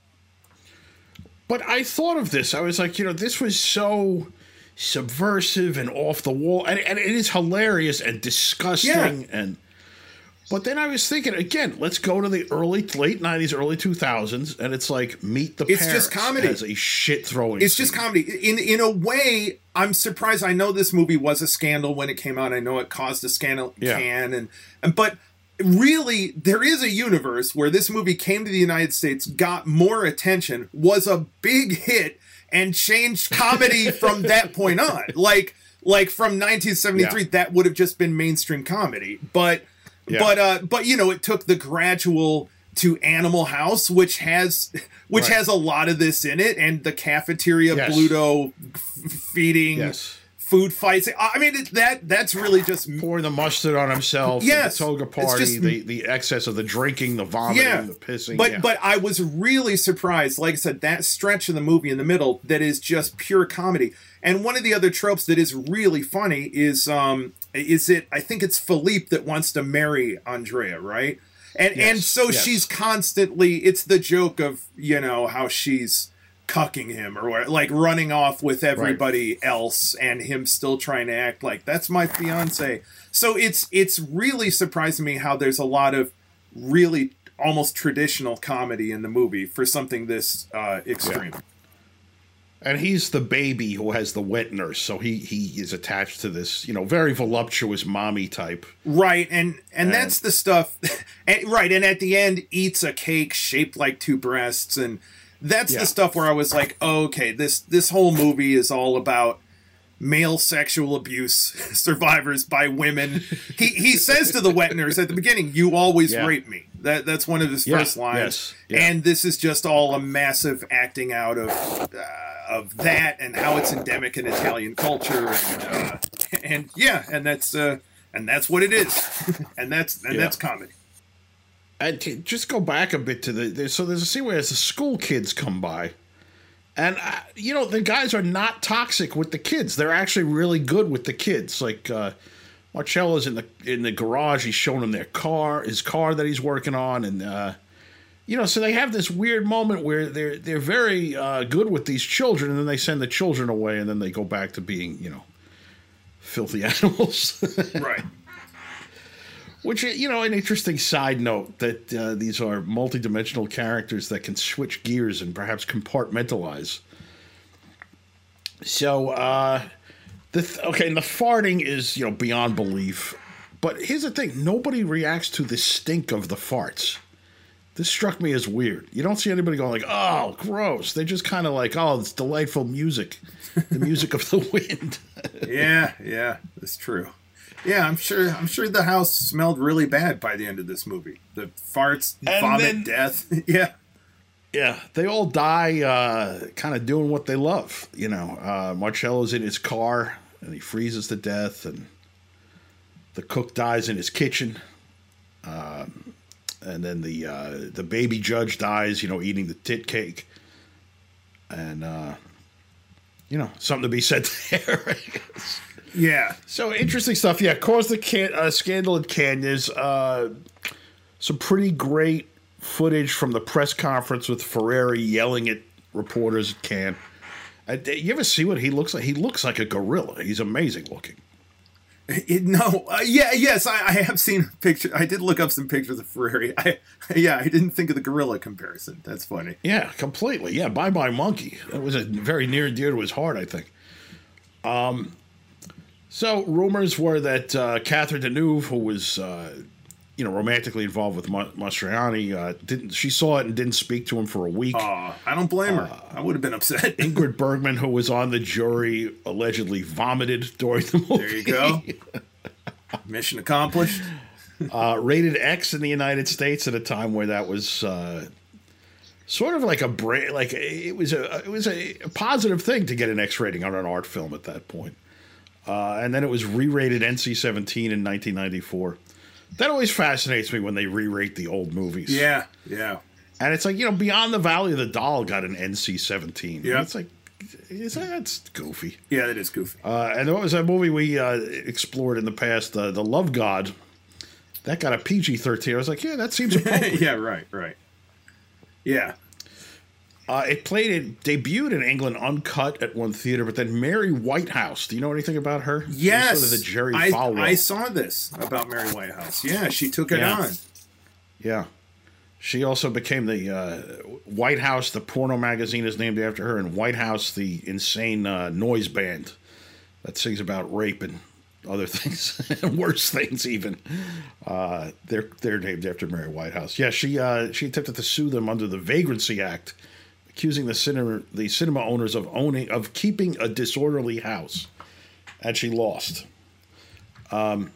But I thought of this. I was like, you know, this was so subversive and off the wall, and, and it is hilarious and disgusting. Yeah. And but then I was thinking again, let's go to the early late nineties, early two thousands, and it's like Meet the It's Parents just comedy. as a shit throwing. It's just comedy. In in a way, I'm surprised. I know this movie was a scandal when it came out. I know it caused a scandal Yeah. can and, and but really there is a universe where this movie came to the United States, got more attention, was a big hit, and changed comedy [LAUGHS] from that point on. Like like from 1973, Yeah. that would have just been mainstream comedy. But Yeah. but uh but you know, it took the gradual to Animal House, which has which Right. has a lot of this in it, and the cafeteria Yes. Bluto f- feeding Yes. food fights. I mean, it, that that's really just Pouring the mustard on himself, Yes. the toga party, just- the, the excess of the drinking, the vomiting, yeah. the pissing. But yeah. but I was really surprised. Like I said, that stretch of the movie in the middle that is just pure comedy. And one of the other tropes that is really funny is um is it I think it's Philippe that wants to marry Andrea, right? And and so yes. she's constantly it's the joke of, you know, how she's cucking him or like running off with everybody else and him still trying to act like that's my fiance. So it's it's really surprising me how there's a lot of really almost traditional comedy in the movie for something this uh, extreme. And he's the baby who has the wet nurse, so he he is attached to this, you know, very voluptuous mommy type. Right, and and that's the stuff. [LAUGHS] And, right, and at the end eats a cake shaped like two breasts, and that's Yeah. the stuff where I was like, oh, okay, this this whole movie is all about male sexual abuse [LAUGHS] survivors by women. He he says to the wet nurse at the beginning, "You always Yeah. rape me." That that's one of his Yeah, first lines, yes, yeah. and this is just all a massive acting out of. Uh, of that and how it's endemic in Italian culture and uh, and yeah and that's uh, and that's what it is [LAUGHS] and that's and Yeah. that's comedy And to just go back a bit to the so there's a scene where the school kids come by, and uh, you know the guys are not toxic with the kids. They're actually really good with the kids. Like uh, Marcello's in the in the garage. He's showing them their car, his car that he's working on, and uh, you know, so they have this weird moment where they're they're very uh, good with these children, and then they send the children away, and then they go back to being you know filthy [LAUGHS] animals. right Which you know, an interesting side note that uh, these are multidimensional characters that can switch gears and perhaps compartmentalize. So, uh, th- okay, and the farting is you know beyond belief. But here's the thing: nobody reacts to the stink of the farts. This struck me as weird. You don't see anybody going like, "Oh, gross." They just kind of like, "Oh, it's delightful music, the music of the [LAUGHS] wind." yeah, yeah, that's true. Yeah, I'm sure. I'm sure the house smelled really bad by the end of this movie. The farts, And vomit, then- death. [LAUGHS] yeah, Yeah, they all die uh, kind of doing what they love. You know, uh, Marcello's in his car and he freezes to death, and the cook dies in his kitchen. Um, and then the uh, the baby judge dies, you know, eating the tit cake. And, uh, you know, something to be said [LAUGHS] there. Yeah. So interesting stuff. Yeah, caused the can- uh, scandal at Cannes. Uh, some pretty great footage from the press conference with Ferreri yelling at reporters at Cannes. Uh, you ever see what he looks like? He looks like a gorilla. He's amazing looking. [LAUGHS] It, no, uh, yeah, yes, I, I have seen pictures. I did look up some pictures of Ferreri. [LAUGHS] I, yeah, I didn't think of the gorilla comparison. That's funny. Yeah, completely. Yeah, bye bye monkey. That was a very near and dear to his heart, I think. Um, so rumors were that uh, Catherine Deneuve, who was uh, you know romantically involved with Ma- Mastroianni, uh, didn't she saw it and didn't speak to him for a week. Uh, I don't blame her. I would have been upset. [LAUGHS] Ingrid Bergman, who was on the jury, allegedly vomited during the movie. there you go. [LAUGHS] Mission accomplished. uh, rated X in the United States at a time where that was uh, sort of like a bra- like it was a it was a positive thing to get an X rating on an art film at that point. Uh, and then it was re-rated NC-17 in 1994. That always fascinates me when they re-rate the old movies. Yeah, yeah. and it's like you know, Beyond the Valley of the Doll got an NC-17. Yeah. it's like it's, that's goofy. Yeah, that is goofy. Uh, and what was that movie we uh, explored in the past, uh, The Love God. That got a PG 13. I was like, yeah, that seems [LAUGHS] appropriate. yeah, right, right. Yeah. Uh, it played, it debuted in England uncut at one theater, but then Mary Whitehouse. Do you know anything about her? Yes. Sort of the Jerry I, Falwell. I saw this about Mary Whitehouse. Yeah, she took it Yeah. on. Yeah. She also became the uh, Whitehouse, the porno magazine is named after her, and Whitehouse, the insane uh, noise band that sings about rape and other [LAUGHS] things, and worse things even. Uh, they're they're named after Mary Whitehouse. Yeah, she uh, she attempted to sue them under the Vagrancy Act, accusing the cinema the cinema owners of owning of keeping a disorderly house, and she lost. Um,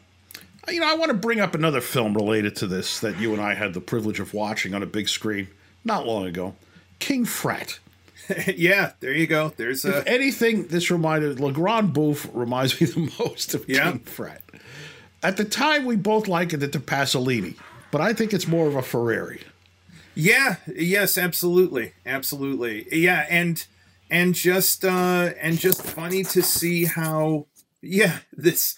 you know, I want to bring up another film related to this that you and I had the privilege of watching on a big screen not long ago. King Frat. [LAUGHS] yeah, there you go. There's If a anything, this reminded Le Grand Bouffe reminds me [LAUGHS] the most of Yeah. King Frat. At the time, we both likened it to Pasolini, but I think it's more of a Ferreri. Yeah, yes, absolutely. Absolutely. Yeah, and and just uh and just funny to see how yeah, this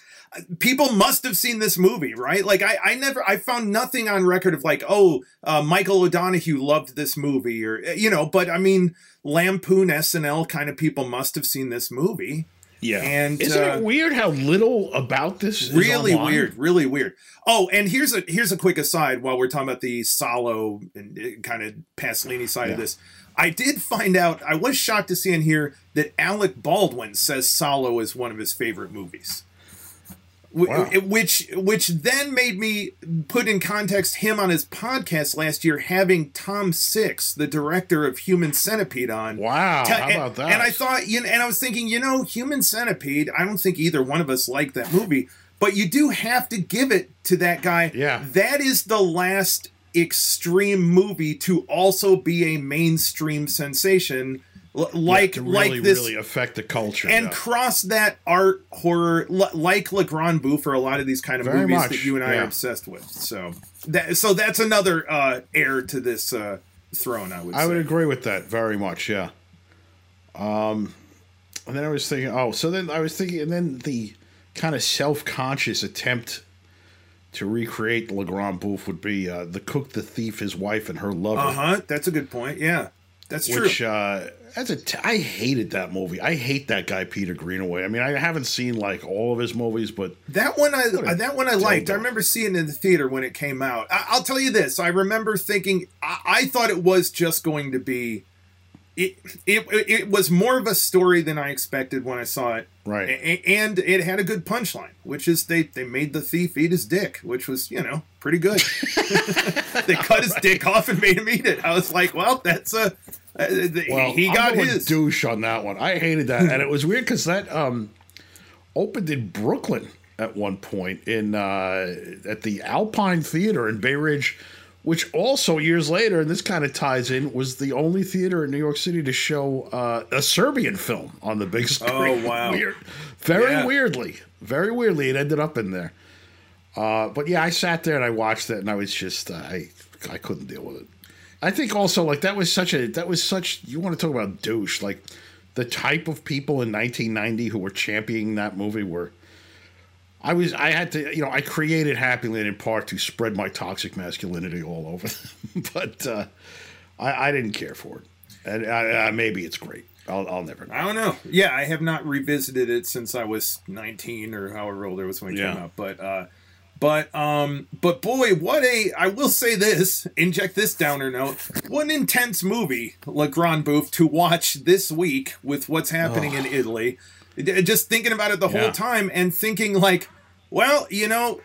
people must have seen this movie, right? Like I I never I found nothing on record of like, oh, uh, Michael O'Donoghue loved this movie or you know, but I mean Lampoon SNL kind of people must have seen this movie. Yeah. And, Isn't uh, it weird how little about this is really online? weird really weird oh and here's a here's a quick aside while we're talking about the salo and uh, kind of pasolini side of this i did find out i was shocked to see in here that alec baldwin says salo is one of his favorite movies Wh- Wow. which which then made me put in context him on his podcast last year having tom six the director of human centipede on Wow. How and- about that? And I thought, you know, and I was thinking, you know, Human Centipede. I don't think either one of us liked that movie, but you do have to give it to that guy. Yeah. that is the last extreme movie to also be a mainstream sensation, like to really, like this. really affect the culture. and yeah. cross that art horror li- like Le Grand Bouffe for a lot of these kind of Very movies much, that you and I yeah. are obsessed with. So that so that's another uh, heir to this uh, throne. I would. I say. would agree with that very much. Yeah. Um, and then I was thinking, oh, so then I was thinking, and then the kind of self-conscious attempt to recreate Le Grand Bouffe would be uh, the cook, the thief, his wife, and her lover. Uh huh. That's a good point. Yeah, that's true. Which uh, as a t- I hated that movie. I hate that guy Peter Greenaway. I mean, I haven't seen like all of his movies, but That one I that one I liked. I remember seeing it in the theater when it came out. I, I'll tell you this: I remember thinking I, I thought it was just going to be it, it it was more of a story than I expected when I saw it. Right. A- and it had a good punchline, which is they they made the thief eat his dick, which was you know pretty good. [LAUGHS] [LAUGHS] they cut his dick off and made him eat it. I was like, well, that's a. Uh, Well, he got his. douche on that one. I hated that, and it was weird because that um, opened in Brooklyn at one point in uh, at the Alpine Theater in Bay Ridge, which also years later, and this kind of ties in, was the only theater in New York City to show uh, a Serbian film on the big screen. Oh, wow. [LAUGHS] Weird. Very Yeah. weirdly, very weirdly, it ended up in there. Uh, but yeah, I sat there and I watched it, and I was just uh, I I couldn't deal with it. I think also like that was such a that was such you want to talk about douche like the type of people in 1990 who were championing that movie were. I was I had to you know I created Happyland in part to spread my toxic masculinity all over, them. [LAUGHS] but uh, I, I didn't care for it, and I, I, maybe it's great. I'll, I'll never know. I don't know. Yeah, I have not revisited it since I was 19 or however old I was when it came Yeah. out. But uh but um but boy, what a I will say this, inject this downer note. What an intense movie, Le Grand Bouffe, to watch this week with what's happening in Italy. Just thinking about it the Yeah. whole time and thinking like, well, you know,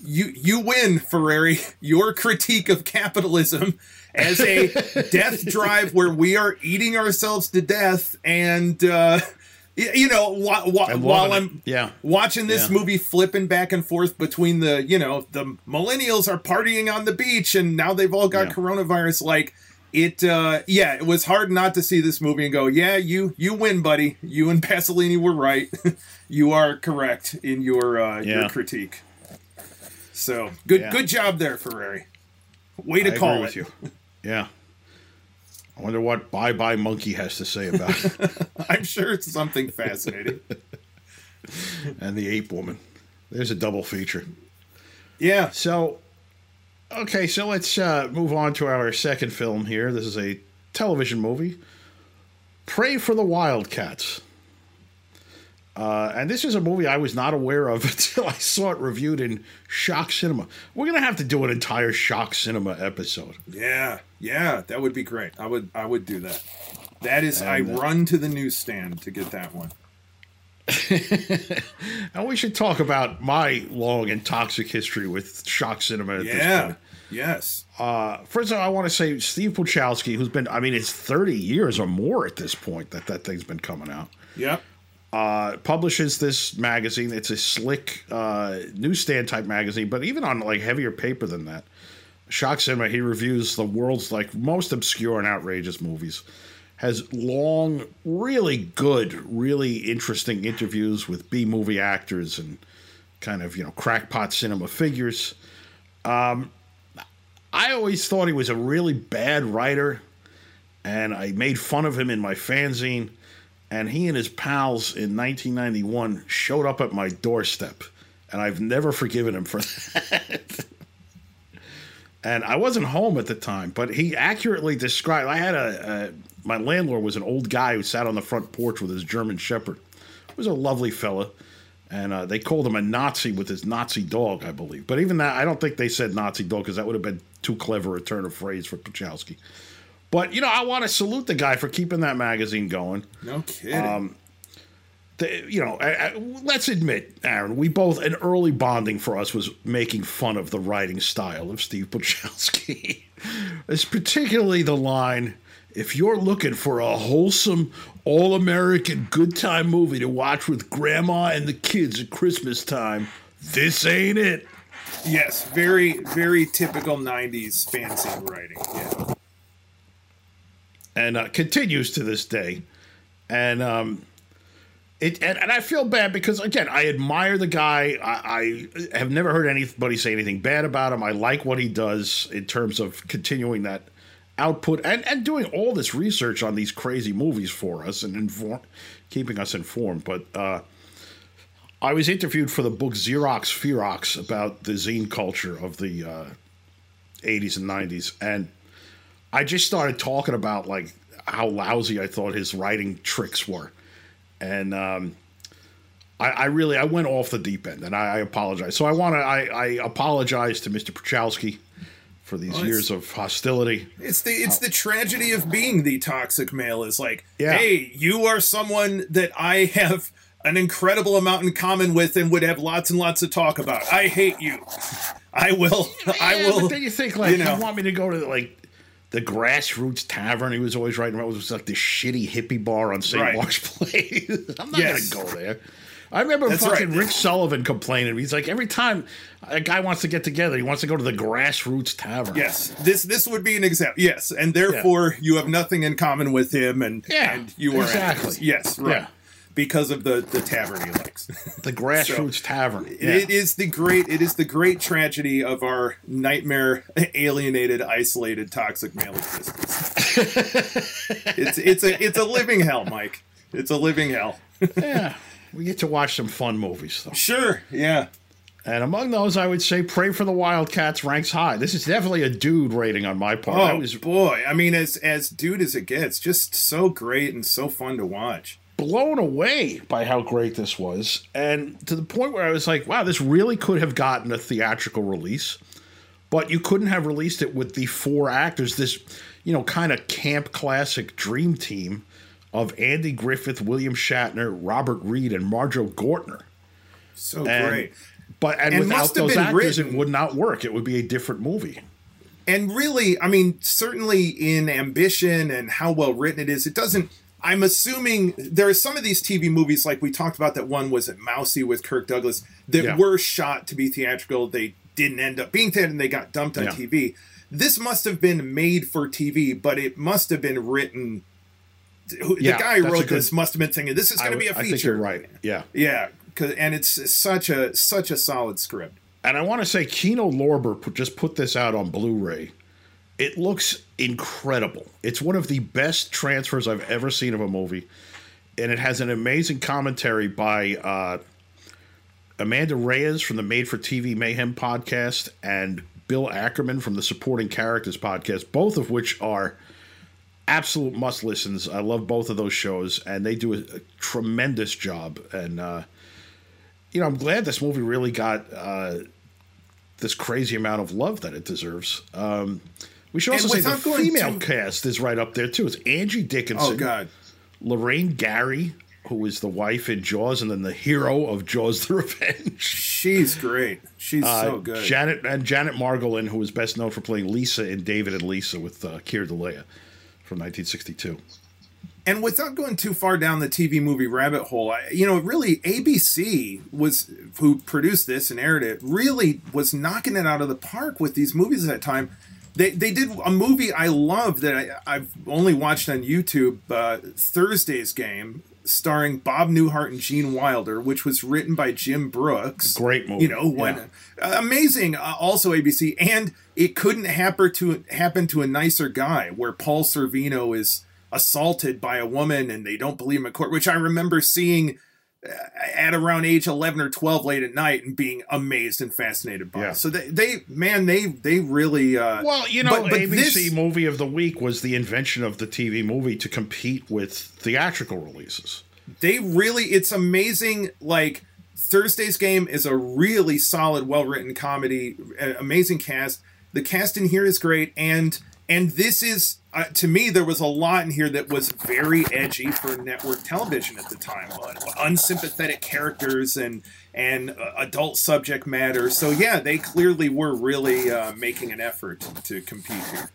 you you win, Ferreri. [LAUGHS] Your critique of capitalism as a [LAUGHS] death drive where we are eating ourselves to death, and uh, you know, wh- And while I'm it. Yeah. watching this Yeah. movie flipping back and forth between the you know the millennials are partying on the beach and now they've all got Yeah. coronavirus like it uh yeah it was hard not to see this movie and go yeah you you win buddy you and [LAUGHS] pasolini were right [LAUGHS] you are correct in your uh your critique so good Yeah. good job there ferreri way to I call it with you. [LAUGHS] Yeah. I wonder what Bye Bye Monkey has to say about it. [LAUGHS] i'm sure it's something fascinating [LAUGHS] and the Ape Woman. There's a double feature. yeah So, okay, so let's uh, move on to our second film here. This is a television movie, Pray for the Wildcats. Uh, and this is a movie I was not aware of [LAUGHS] until I saw it reviewed in Shock Cinema. We're gonna have to do an entire Shock Cinema episode. yeah yeah that would be great i would i would do that that is i uh, run to the newsstand to get that one [LAUGHS] And we should talk about my long and toxic history with Shock Cinema at this Yeah. point. Yes. Uh, first of all, I want to say Steve Puchalski, who's been, I mean, it's 30 years or more at this point that that thing's been coming out. Yep. Uh, publishes this magazine. It's a slick uh, newsstand type magazine, but even on like heavier paper than that. Shock Cinema, he reviews the world's like most obscure and outrageous movies. Has long, really good, really interesting interviews with B movie actors and kind of you know crackpot cinema figures. Um, I always thought he was a really bad writer, and I made fun of him in my fanzine and he and his pals in 1991 showed up at my doorstep, and I've never forgiven him for that. [LAUGHS] and I wasn't home at the time, but he accurately described. I had a, a my landlord was an old guy who sat on the front porch with his German Shepherd. He was a lovely fella, and uh, they called him a Nazi with his Nazi dog, I believe. But even that, I don't think they said Nazi dog because that would have been too clever a turn of phrase for Puchalski. But you know, I want to salute the guy for keeping that magazine going No kidding. Um, the, you know, I, I, let's admit, Aaron, we both an early bonding for us was making fun of the writing style of Steve Puchalski. [LAUGHS] it's particularly the line, "If you're looking for a wholesome, all-American good time movie to watch with grandma and the kids at Christmas time, this ain't it." yes. Very, very typical '90s fancy writing. Yeah. And uh, continues to this day. And um, it and, and I feel bad because again, I admire the guy. I, I have never heard anybody say anything bad about him. I like what he does in terms of continuing that output and, and doing all this research on these crazy movies for us and inform, keeping us informed. But uh, I was interviewed for the book Xerox Ferox about the zine culture of the uh, 80s and 90s, and I just started talking about like how lousy I thought his writing tricks were, and um, I, I really I went off the deep end, and I, I apologize. So I want to I, I apologize to Mr. Puchalski for these Well, years of hostility. It's the it's the tragedy of being the toxic male is like, Yeah. hey, you are someone that I have an incredible amount in common with and would have lots and lots to talk about. I hate you. I will I will But then you think like, you you, want me to go to like the grassroots tavern? He was always writing about. Was like this shitty hippie bar on St. Right. Mark's Place. [LAUGHS] I'm not Yes. gonna go there. I remember That's fucking right. Rick Sullivan complaining. He's like, every time a guy wants to get together, he wants to go to the grassroots tavern. Yes, this this would be an example. Yes, and therefore you have nothing in common with him, and Yeah, and you are exactly. Yes, right. Yeah. Because of the the tavern he likes. The grassroots tavern. Yeah. It is the great it is the great tragedy of our nightmare alienated isolated toxic male existence. [LAUGHS] it's it's a it's a living hell, Mike. It's a living hell. yeah. We get to watch some fun movies though. Sure, yeah. And among those, I would say Pray for the Wildcats ranks high. This is definitely a dude rating on my part. Oh was boy, I mean, as as dude as it gets, just so great and so fun to watch. Blown away by how great this was. And to the point where I was like, wow, this really could have gotten a theatrical release. But you couldn't have released it with the four actors, this, you know, kind of camp classic dream team of Andy Griffith, William Shatner, Robert Reed, and Marjoe Gortner. So And- great. But and, And without those actors, written- it would not work. It would be a different movie. and really i mean certainly in ambition and how well written it is it doesn't i'm assuming there are some of these tv movies like we talked about that one was it mousey with kirk douglas that Yeah. were shot to be theatrical they didn't end up being theatrical and they got dumped on Yeah. tv this must have been made for tv but it must have been written who- Yeah, the guy who wrote good- this must have been thinking this is going to be a feature think you're right. Yeah. yeah 'cause- and it's such a such a solid script And I want to say Kino Lorber put, just put this out on Blu-ray. It looks incredible. It's one of the best transfers I've ever seen of a movie, and it has an amazing commentary by uh, Amanda Reyes from the Made for TV Mayhem podcast and Bill Ackerman from the Supporting Characters podcast, both of which are absolute must listens. I love both of those shows, and they do a, a tremendous job. And uh, you know, I'm glad this movie really got uh, this crazy amount of love that it deserves. Um, we should also say the female too- cast is right up there too. It's Angie Dickinson, oh god Lorraine Gary, who is the wife in Jaws, and then the hero of Jaws: The Revenge. she's great she's Uh, so good Janet and Janet Margolin, who is best known for playing Lisa in David and Lisa with uh, Keir Dullea from 1962. and without going too far down the TV movie rabbit hole, I, you know, really ABC was who produced this and aired it. Really was knocking it out of the park with these movies at that time. They they did a movie I love that I, I've only watched on YouTube, uh, Thursday's Game, starring Bob Newhart and Gene Wilder, which was written by Jim Brooks. Great movie, You know, when yeah. uh, amazing. Uh, also ABC, and it couldn't happen to happen to a nicer guy, where Paul Sorvino is assaulted by a woman and they don't believe him in court, which I remember seeing at around age 11 or 12 late at night and being amazed and fascinated by. Yeah. So they, they, man, they, they really, uh, Well, you know, but- but ABC this- movie of the week was the invention of the TV movie to compete with theatrical releases. they really, it's amazing. Like Thursday's game is a really solid, well-written comedy, uh, amazing cast. The cast in here is great. And, and this is, uh, to me, there was a lot in here that was very edgy for network television at the time. Unsympathetic characters and and uh, adult subject matter. So yeah, they clearly were really uh, making an effort to compete here.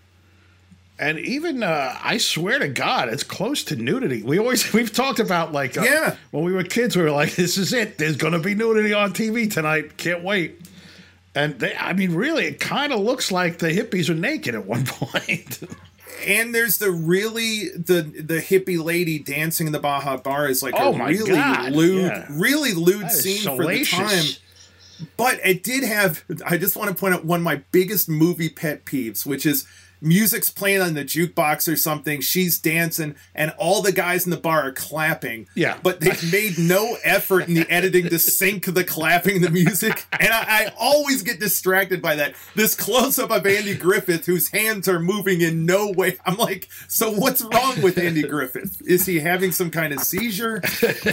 And even uh, I swear to God, it's close to nudity. We always [LAUGHS] we've talked about like uh, Yeah. when we were kids, we were like, "This is it. There's going to be nudity on TV tonight. Can't wait." And they, I mean, really, it kind of looks like the hippies are naked at one [LAUGHS] point. And there's the really the the hippie lady dancing in the Baja Bar is like Oh a really God, lewd, yeah. really lewd scene for the time. But it did have. I just want to point out one of my biggest movie pet peeves, which is music's playing on the jukebox or something. She's dancing, and all the guys in the bar are clapping. Yeah. But they've made no effort in the editing to sync the clapping the music, and I, I always get distracted by that. This close up of Andy Griffith, whose hands are moving in no way. I'm like, so what's wrong with Andy Griffith? Is he having some kind of seizure,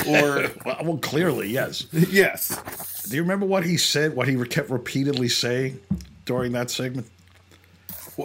or [LAUGHS] Well, well, clearly, yes. yes? Do you remember what he said? What he kept repeatedly saying during that segment?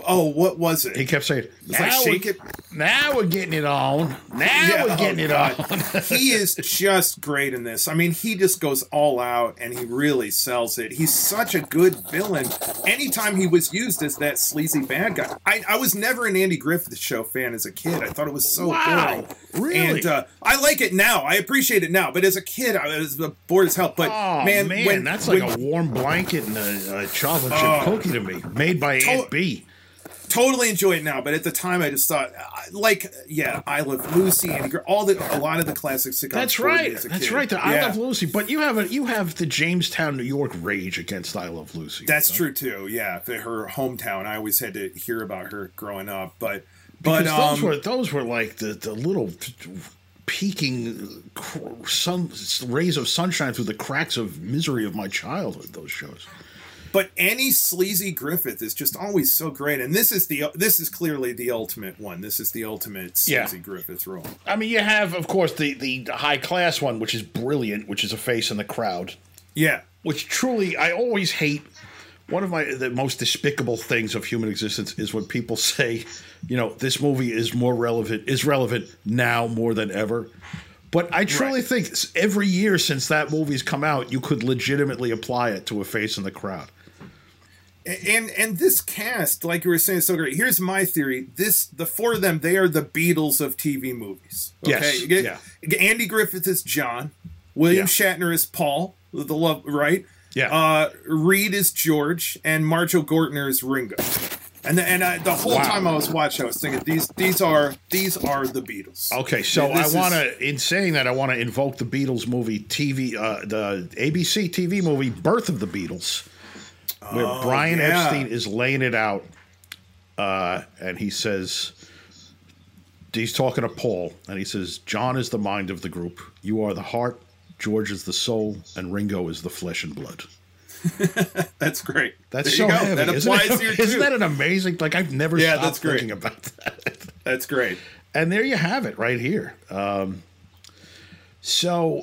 Oh, what was it? He kept saying, It's like "Now shake we're- it. Now we're getting it on. Now we're oh, getting it God. on." [LAUGHS] he is just great in this. I mean, he just goes all out and he really sells it. He's such a good villain. Anytime he was used as that sleazy bad guy, I, I was never an Andy Griffith Show fan as a kid. I thought it was so Wow, good. really? And uh, I like it now. I appreciate it now. But as a kid, I was bored as hell. But Oh man, man, when, that's like when- a warm blanket and a, a chocolate chip Oh. cookie to me, made by To- Aunt B. totally enjoy it now. But at the time, I just thought, like, yeah, I Love Lucy and all the a lot of the classic sitcoms. That's right. That's kid. right. The I Yeah. Love Lucy. But you have a you have the Jamestown, New York rage against I Love Lucy. That's true too. Yeah, the, her hometown. I always had to hear about her growing up, but but Because those um, were those were like the the little peeking sun rays of sunshine through the cracks of misery of my childhood. Those shows. But any sleazy Griffith is just always so great, and this is the this is clearly the ultimate one. This is the ultimate sleazy Yeah. Griffith role. I mean, you have, of course, the the high class one, which is brilliant, which is a face in the crowd. Yeah, which truly I always hate. One of my the most despicable things of human existence is when people [LAUGHS] say, you know, this movie is more relevant is relevant now more than ever. But I truly Right. think every year since that movie's come out, you could legitimately apply it to a face in the crowd. And and this cast, like you were saying, is so great. Here's my theory: this the four of them, they are the Beatles of TV movies. Okay, Yes, yeah. Andy Griffith is John, William Yeah. Shatner is Paul, the love right. Yeah. Uh, Reed is George, and Marjoe Gortner is Ringo. And the, and I, the whole Wow. time I was watching, I was thinking these these are these are the Beatles. Okay, so Yeah, I want to, in saying that, I want to invoke the Beatles movie TV, uh, the ABC TV movie Birth of the Beatles, where Brian Oh, yeah. Epstein is laying it out, uh, and he says, he's talking to Paul, and he says, John is the mind of the group, you are the heart, George is the soul, and Ringo is the flesh and blood. [LAUGHS] That's great. That's There so heavy. That isn't applies it? [LAUGHS] Isn't that an amazing? Like I've never Yeah, stopped that's great. thinking about that. [LAUGHS] That's great. and there you have it right here um, so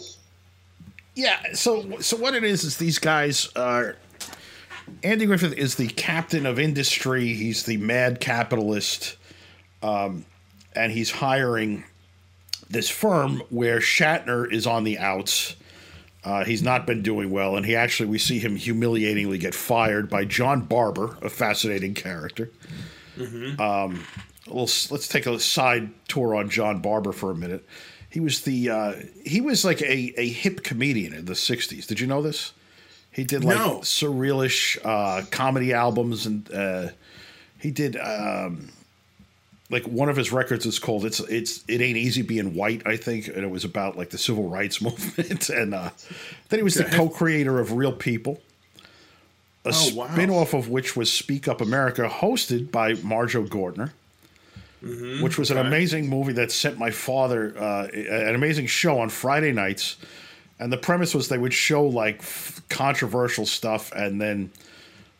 yeah so so what it is is these guys are andy griffith is the captain of industry he's the mad capitalist um, and he's hiring this firm where shatner is on the outs uh, he's not been doing well and he actually we see him humiliatingly get fired by john barbour a fascinating character Um, well, let's take a side tour on John Barbour for a minute. He was the uh, he was like a, a hip comedian in the '60s. Did you know this? He did like No. surrealish uh, comedy albums, and uh, he did um, like one of his records is called "It's It's It Ain't Easy Being White," I think, and it was about like the civil rights [LAUGHS] movement. and uh, then he was the co-creator of Real People a Oh, wow. spin-off of which was Speak Up America, hosted by Marjoe Gortner, which was an okay. amazing movie that sent my father uh, an amazing show on Friday nights. And the premise was they would show like f- controversial stuff, and then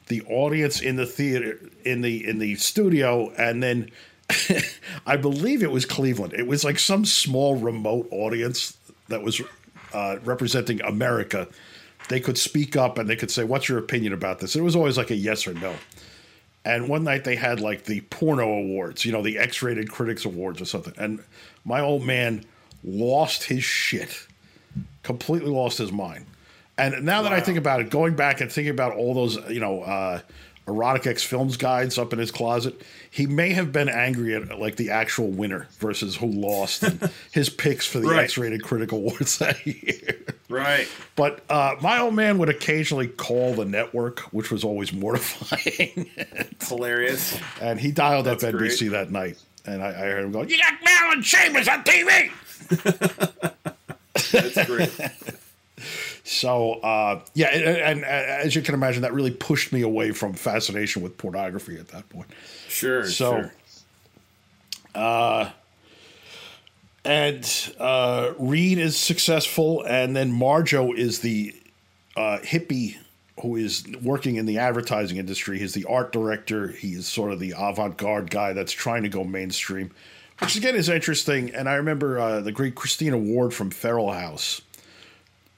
the audience in the theater in the in the studio, and then [LAUGHS] I believe it was Cleveland. It was like some small remote audience that was uh, representing America. They could speak up and they could say, "What's your opinion about this?" It was always like a yes or no. And one night they had like the porno awards, you know, the X-rated critics awards or something. And my old man lost his shit, completely lost his mind. And now that I think about it, going back and thinking about all those, you know, uh, erotic X films guides up in his closet, he may have been angry at like the actual winner versus who lost and [LAUGHS] his picks for the Right. X-rated critic awards [LAUGHS] that year. Right. But uh, my old man would occasionally call the network, which was always mortifying. [LAUGHS] Hilarious. and he dialed up NBC great. that night, and I, I heard him going, "You got Marilyn Chambers on TV." That's great. [LAUGHS] So uh, yeah, and, and as you can imagine, that really pushed me away from fascination with pornography at that point. Sure. So, sure. and uh, Reed is successful, and then Marjoe is the uh, hippie who is working in the advertising industry. He's the art director. He's sort of the avant-garde guy that's trying to go mainstream, which again is interesting. And I remember uh, the great Christina Ward from Feral House,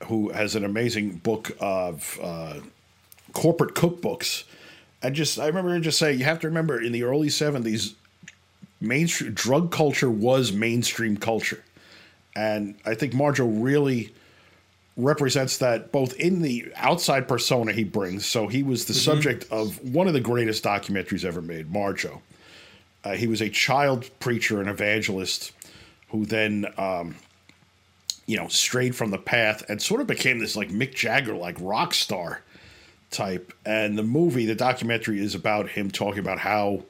who has an amazing book of uh, corporate cookbooks. I just I remember just saying you have to remember in the early seventies, mainstream drug culture was mainstream culture, and I think Marjoe really represents that both in the outside persona he brings. So he was the mm-hmm. subject of one of the greatest documentaries ever made, Marjoe. Uh, he was a child preacher and evangelist who then, um, you know, strayed from the path and sort of became this like Mick Jagger like rock star type. And the movie, the documentary, is about him talking about how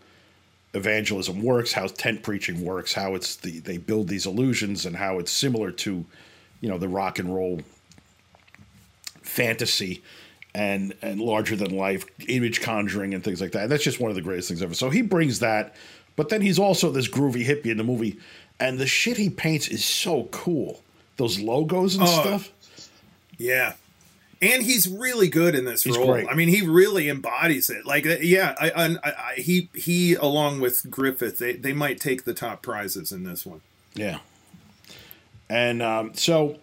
evangelism works, how tent preaching works, how it's the they build these illusions, and how it's similar to, you know, the rock and roll fantasy and and larger than life image conjuring and things like that. that's just one of the greatest things ever. So he brings that, but then he's also this groovy hippie in the movie, and the shit he paints is so cool. Those logos and oh, stuff. Yeah. And he's really good in this he's role. Great. I mean, he really embodies it. Like, uh, yeah, I, I, I, he he along with Griffith, they they might take the top prizes in this one. Yeah. And um, so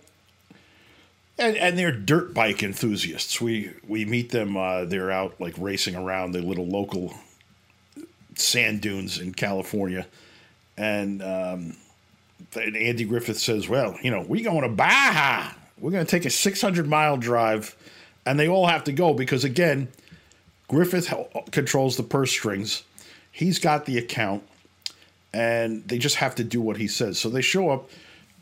and, and they're dirt bike enthusiasts. We we meet them. Uh, they're out like racing around the little local sand dunes in California, and um, and Andy Griffith says, "Well, you know, we're going to Baja. We're going to take a 600 mile drive, and they all have to go because again, Griffith controls the purse strings. He's got the account, and they just have to do what he says. So they show up."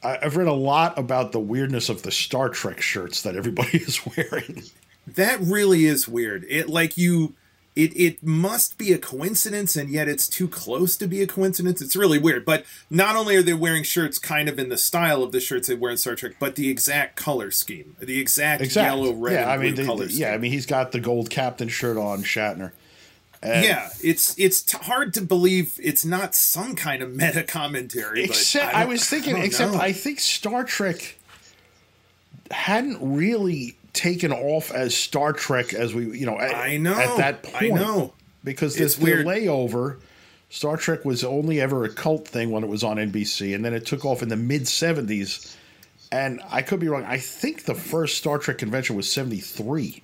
I've read a lot about the weirdness of the Star Trek shirts that everybody [LAUGHS] is wearing. That really is weird. It like you it it must be a coincidence and yet it's too close to be a coincidence. It's really weird. But not only are they wearing shirts kind of in the style of the shirts they wear in Star Trek, but the exact color scheme. The exact, exact. yellow, red, yeah, I mean, the, color Yeah, I mean he's got the gold captain shirt on, Shatner. And yeah, it's it's t- hard to believe it's not some kind of meta commentary. Except I, I, was thinking, I except know. I think Star Trek hadn't really taken off as Star Trek as we, you know, at, I know at that point. I know because this weird layover. Star Trek was only ever a cult thing when it was on NBC, and then it took off in the mid '70s. And I could be wrong. I think the first Star Trek convention was '73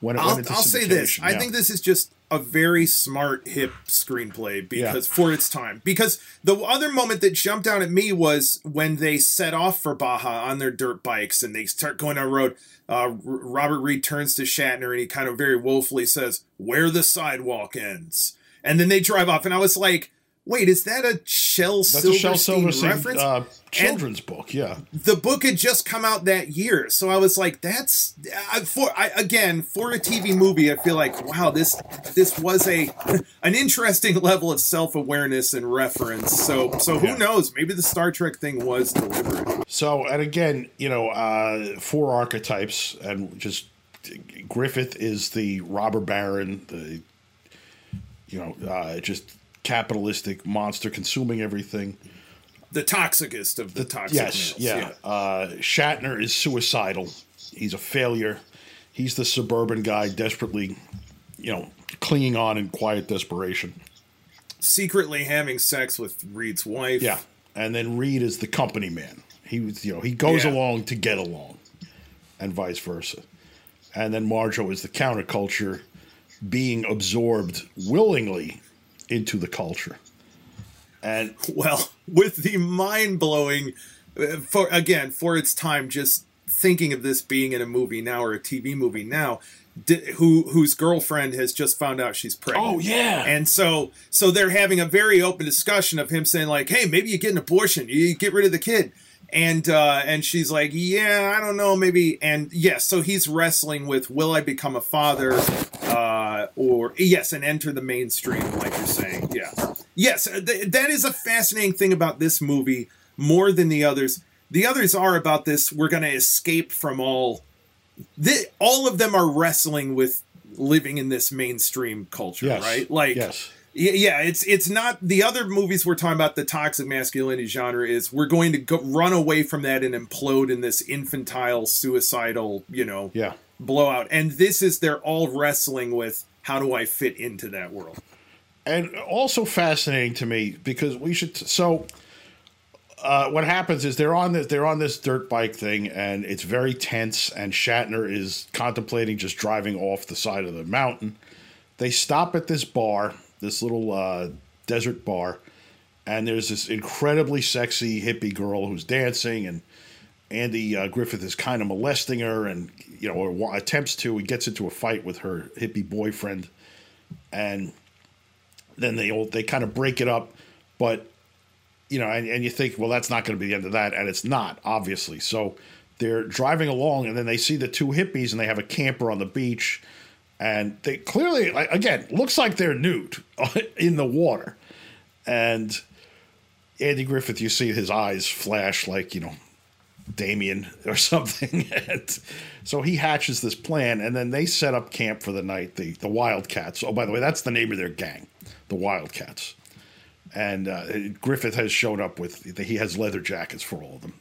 when it I'll, went into I'll say this. Yeah. I think this is just a very smart hip screenplay because yeah. for its time. Because the other moment that jumped out at me was when they set off for baja on their dirt bikes and they start going down the road. Uh, robert reed turns to shatner and he kind of very woefully says where the sidewalk ends. And then they drive off and i was like Wait, is that a Shel That's Silverstein a Shel Silverstein reference? Uh, children's and book, yeah. The book had just come out that year, so I was like, "That's I, for I, again for a TV movie." I feel like, wow, this this was a [LAUGHS] an interesting level of self awareness and reference. So so who yeah. knows? Maybe the Star Trek thing was deliberate. So and again, you know, uh, four archetypes, and just Griffith is the robber baron, the you know, uh, just capitalistic monster consuming everything. The toxicest of the, the toxic. Yes, males. yeah. yeah. Uh, Shatner is suicidal. He's a failure. He's the suburban guy, desperately, you know, clinging on in quiet desperation. Secretly having sex with Reed's wife. Yeah, and then Reed is the company man. He was, you know, he goes yeah. along to get along, and vice versa. And then Marjoe is the counterculture, being absorbed willingly into the culture. And well, [LAUGHS] with the mind blowing, uh, for again for its time, just thinking of this being in a movie now or a TV movie now, who whose girlfriend has just found out she's pregnant. Oh yeah. And so so they're having a very open discussion of him saying like, "Hey, maybe you get an abortion. You get rid of the kid." And uh and she's like, "Yeah, I don't know, maybe." And yes, yeah, so he's wrestling with will I become a father? Or yes, and enter the mainstream like you're saying. Yeah. Yes, uh, th- that is a fascinating thing about this movie more than the others. The others are about this we're going to escape from all th- all of them are wrestling with living in this mainstream culture, yes. right? Like yes. Yeah, it's it's not the other movies we're talking about. The toxic masculinity genre is we're going to go, run away from that and implode in this infantile, suicidal, you know, yeah, blowout. And this is they're all wrestling with how do I fit into that world. And also fascinating to me because we should so uh, what happens is they're on this they're on this dirt bike thing and it's very tense and Shatner is contemplating just driving off the side of the mountain they stop at this bar, this little uh, desert bar, and there's this incredibly sexy hippie girl who's dancing, and Andy uh, Griffith is kind of molesting her, and you know, attempts to. He gets into a fight with her hippie boyfriend, and then they all, they kind of break it up, but you know, and, and you think, well, that's not going to be the end of that, and it's not, obviously. So they're driving along, and then they see the two hippies, and they have a camper on the beach, and they clearly, again, looks like they're nude [LAUGHS] in the water, and Andy Griffith, you see his eyes flash like you know Damien or [LAUGHS] something. and so he hatches this plan, and then they set up camp for the night. The the Wildcats. Oh, by the way, that's the name of their gang, the Wildcats and uh, Griffith has shown up with he has leather jackets for all of them,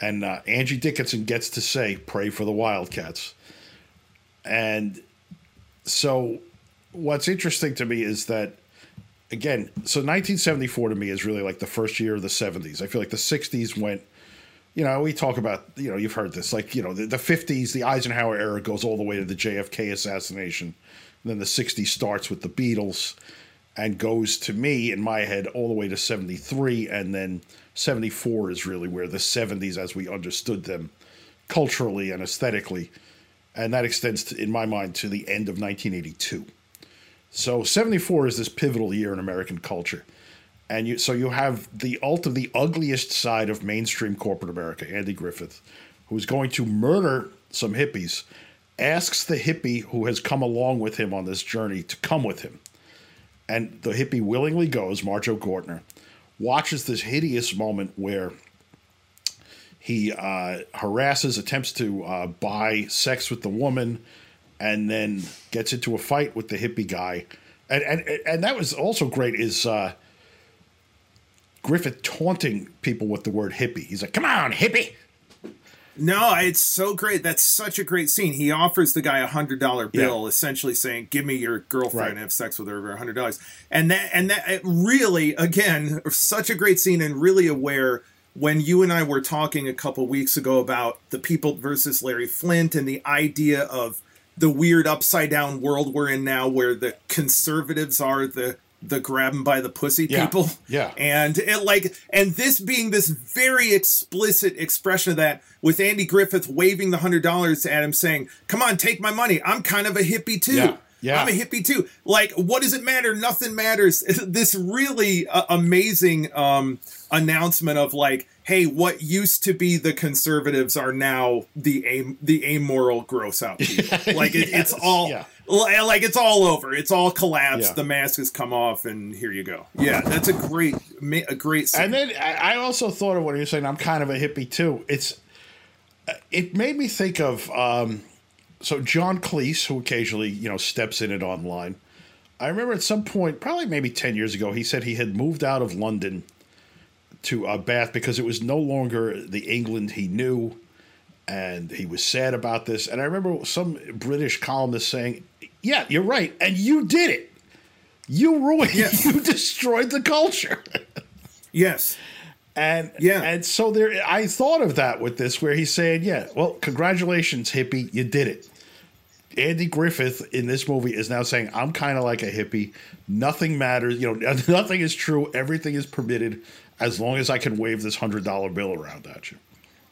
and uh, Angie Dickinson gets to say "Pray for the Wildcats," and so what's interesting to me is that again, so 1974 to me is really like the first year of the 70s. I feel like the 60s went. You know, we talk about, you know, you've heard this, like, you know, the, the 50s, the Eisenhower era goes all the way to the JFK assassination. And then the 60s starts with the Beatles and goes to me in my head all the way to 73 and then 74 is really where the 70s as we understood them culturally and aesthetically. And that extends to, in my mind to the end of 1982 so 74 is this pivotal year in american culture and you so you have the ult of the ugliest side of mainstream corporate america andy griffith who's going to murder some hippies asks the hippie who has come along with him on this journey to come with him and the hippie willingly goes, Marjoe Gortner, watches this hideous moment where he uh, harasses, attempts to uh, buy sex with the woman, and then gets into a fight with the hippie guy. And and and that was also great. Is uh, Griffith taunting people with the word hippie? He's like, "Come on, hippie!" No, it's so great. That's such a great scene. He offers the guy a hundred dollar bill, yeah. essentially saying, "Give me your girlfriend right. and have sex with her for a hundred dollars." And that and that really, again, such a great scene and really aware when you and I were talking a couple weeks ago about the people versus Larry Flynt and the idea of the weird upside down world we're in now, where the conservatives are the the grab him by the pussy yeah. people. Yeah. And it like and this being this very explicit expression of that with Andy Griffith waving the hundred dollars at him saying, Come on, take my money. I'm kind of a hippie too. Yeah. Yeah. I'm a hippie too. Like, what does it matter? Nothing matters. [LAUGHS] This really uh, amazing um, announcement of like, hey, what used to be the conservatives are now the am- the amoral gross out people. [LAUGHS] Like, it, yes. it's all yeah. Like it's all over. It's all collapsed. Yeah. The mask has come off, and here you go. Yeah, that's a great a great. Scene. And then I also thought of what you're saying. I'm kind of a hippie too. It's uh, it made me think of. Um, so John Cleese, who occasionally you know steps in it online, I remember at some point, probably maybe ten years ago, he said he had moved out of London to uh, Bath because it was no longer the England he knew, and he was sad about this. And I remember some British columnist saying, "Yeah, you're right, and you did it. You ruined. [LAUGHS] Yes. You destroyed the culture." [LAUGHS] yes. And yeah, and so there, I thought of that with this, where he's saying, "Yeah, well, congratulations, hippie, you did it." Andy Griffith in this movie is now saying, I'm kind of like a hippie. Nothing matters. You know, [LAUGHS] nothing is true. Everything is permitted as long as I can wave this $100 bill around at you.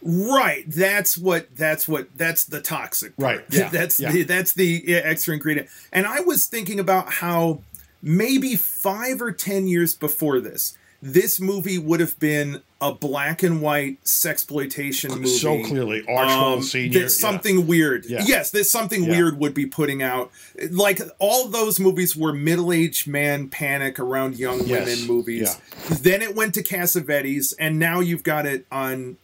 Right. That's what, that's what, that's the toxic part. Right. Yeah. [LAUGHS] that's yeah. the, that's the extra ingredient. And I was thinking about how maybe five or 10 years before this, this movie would have been a black and white sexploitation movie. So clearly, Archibald um, Senior. Something yeah. weird. Yeah. Yes, that something yeah. weird would be putting out. Like all those movies were middle-aged man panic around young yes. women movies. Then it went to Cassavetes, and now you've got it on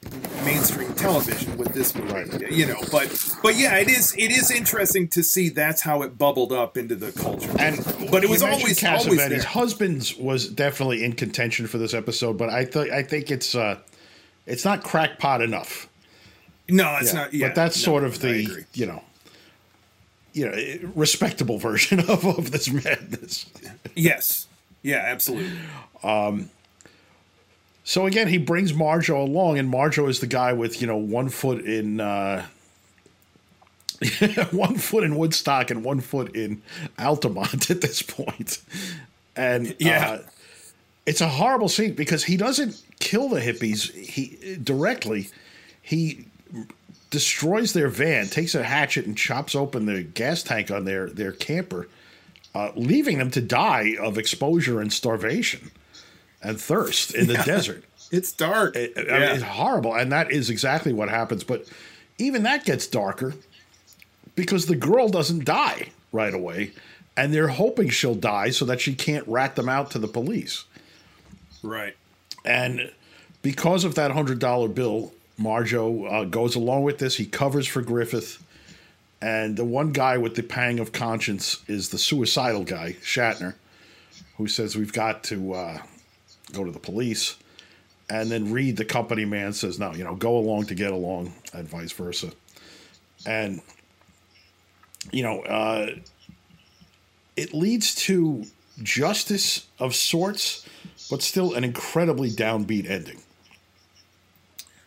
mainstream television with this movie. Right. You know, but but yeah, it is it is interesting to see that's how it bubbled up into the culture. And but it was always always there. Husbands was definitely in contention for this episode, but I thought I think it's it's uh, it's not crackpot enough. No, it's yeah. not. Yeah, but that's no, sort of the you know, you know, respectable [LAUGHS] version of of this madness. yes. Yeah. Absolutely. Um. So again, he brings Marjoe along, and Marjoe is the guy with you know one foot in uh, [LAUGHS] one foot in Woodstock and one foot in Altamont [LAUGHS] at this point. And Yeah. uh, it's a horrible scene because he doesn't kill the hippies he directly. He destroys their van, takes a hatchet and chops open the gas tank on their their camper, uh, leaving them to die of exposure and starvation and thirst in the desert. [LAUGHS] It's dark. I mean, it's horrible, and that is exactly what happens. But even that gets darker because the girl doesn't die right away, and they're hoping she'll die so that she can't rat them out to the police. Right. And because of that hundred dollar bill, Marjoe uh, goes along with this. He covers for Griffith, and the one guy with the pang of conscience is the suicidal guy, Shatner, who says we've got to uh, go to the police. And then Reed, the company man, says, no, you know, go along to get along, and vice versa. And, you know, uh, it leads to justice of sorts, but still an incredibly downbeat ending.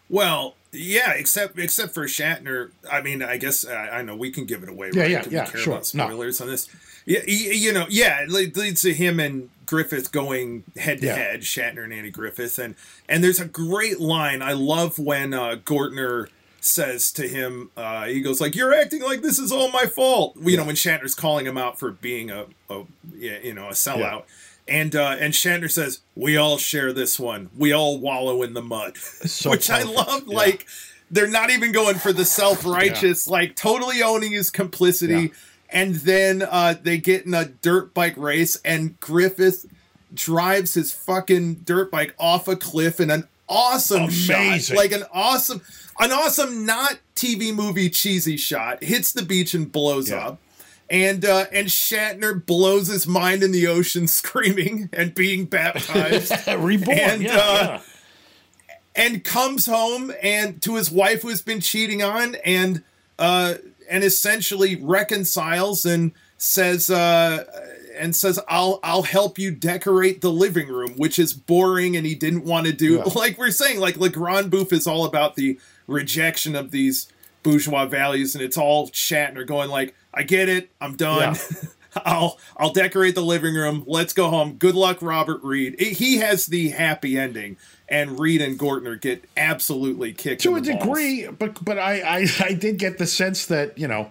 Well, yeah, except except for Shatner. I mean, I guess I, I know we can give it away. Yeah, right? yeah, yeah, sure. about No. spoilers on this. Yeah, you know, yeah, it leads to him and Griffith going head to Yeah. head, Shatner and Andy Griffith, and and there's a great line. I love when uh, Gortner says to him, uh, he goes like, "You're acting like this is all my fault." You know, when Shatner's calling him out for being a, a you know, a sellout. And uh, and Shatner says, "We all share this one. We all wallow in the mud," So which I love. Yeah. Like they're not even going for the self righteous, like totally owning his complicity. Yeah. And then uh, they get in a dirt bike race, and Griffith drives his fucking dirt bike off a cliff in an awesome shot, like an awesome, an awesome not TV movie cheesy shot. Hits the beach and blows Yeah. up. And uh, and Shatner blows his mind in the ocean, [LAUGHS] screaming and being baptized [LAUGHS] Reborn, And, yeah, uh, yeah. and comes home and to his wife who's been cheating on and uh and essentially reconciles and says uh and says I'll I'll help you decorate the living room which is boring and he didn't want to do Yeah. [LAUGHS] like we're saying like Le Grand Bouffe is all about the rejection of these bourgeois values and it's all Shatner going like I get it I'm done [LAUGHS] I'll I'll decorate the living room. Let's go home. Good luck, Robert Reed. It- he has the happy ending, and Reed and Gortner get absolutely kicked to a the balls. degree, but but I, I I did get the sense that you know,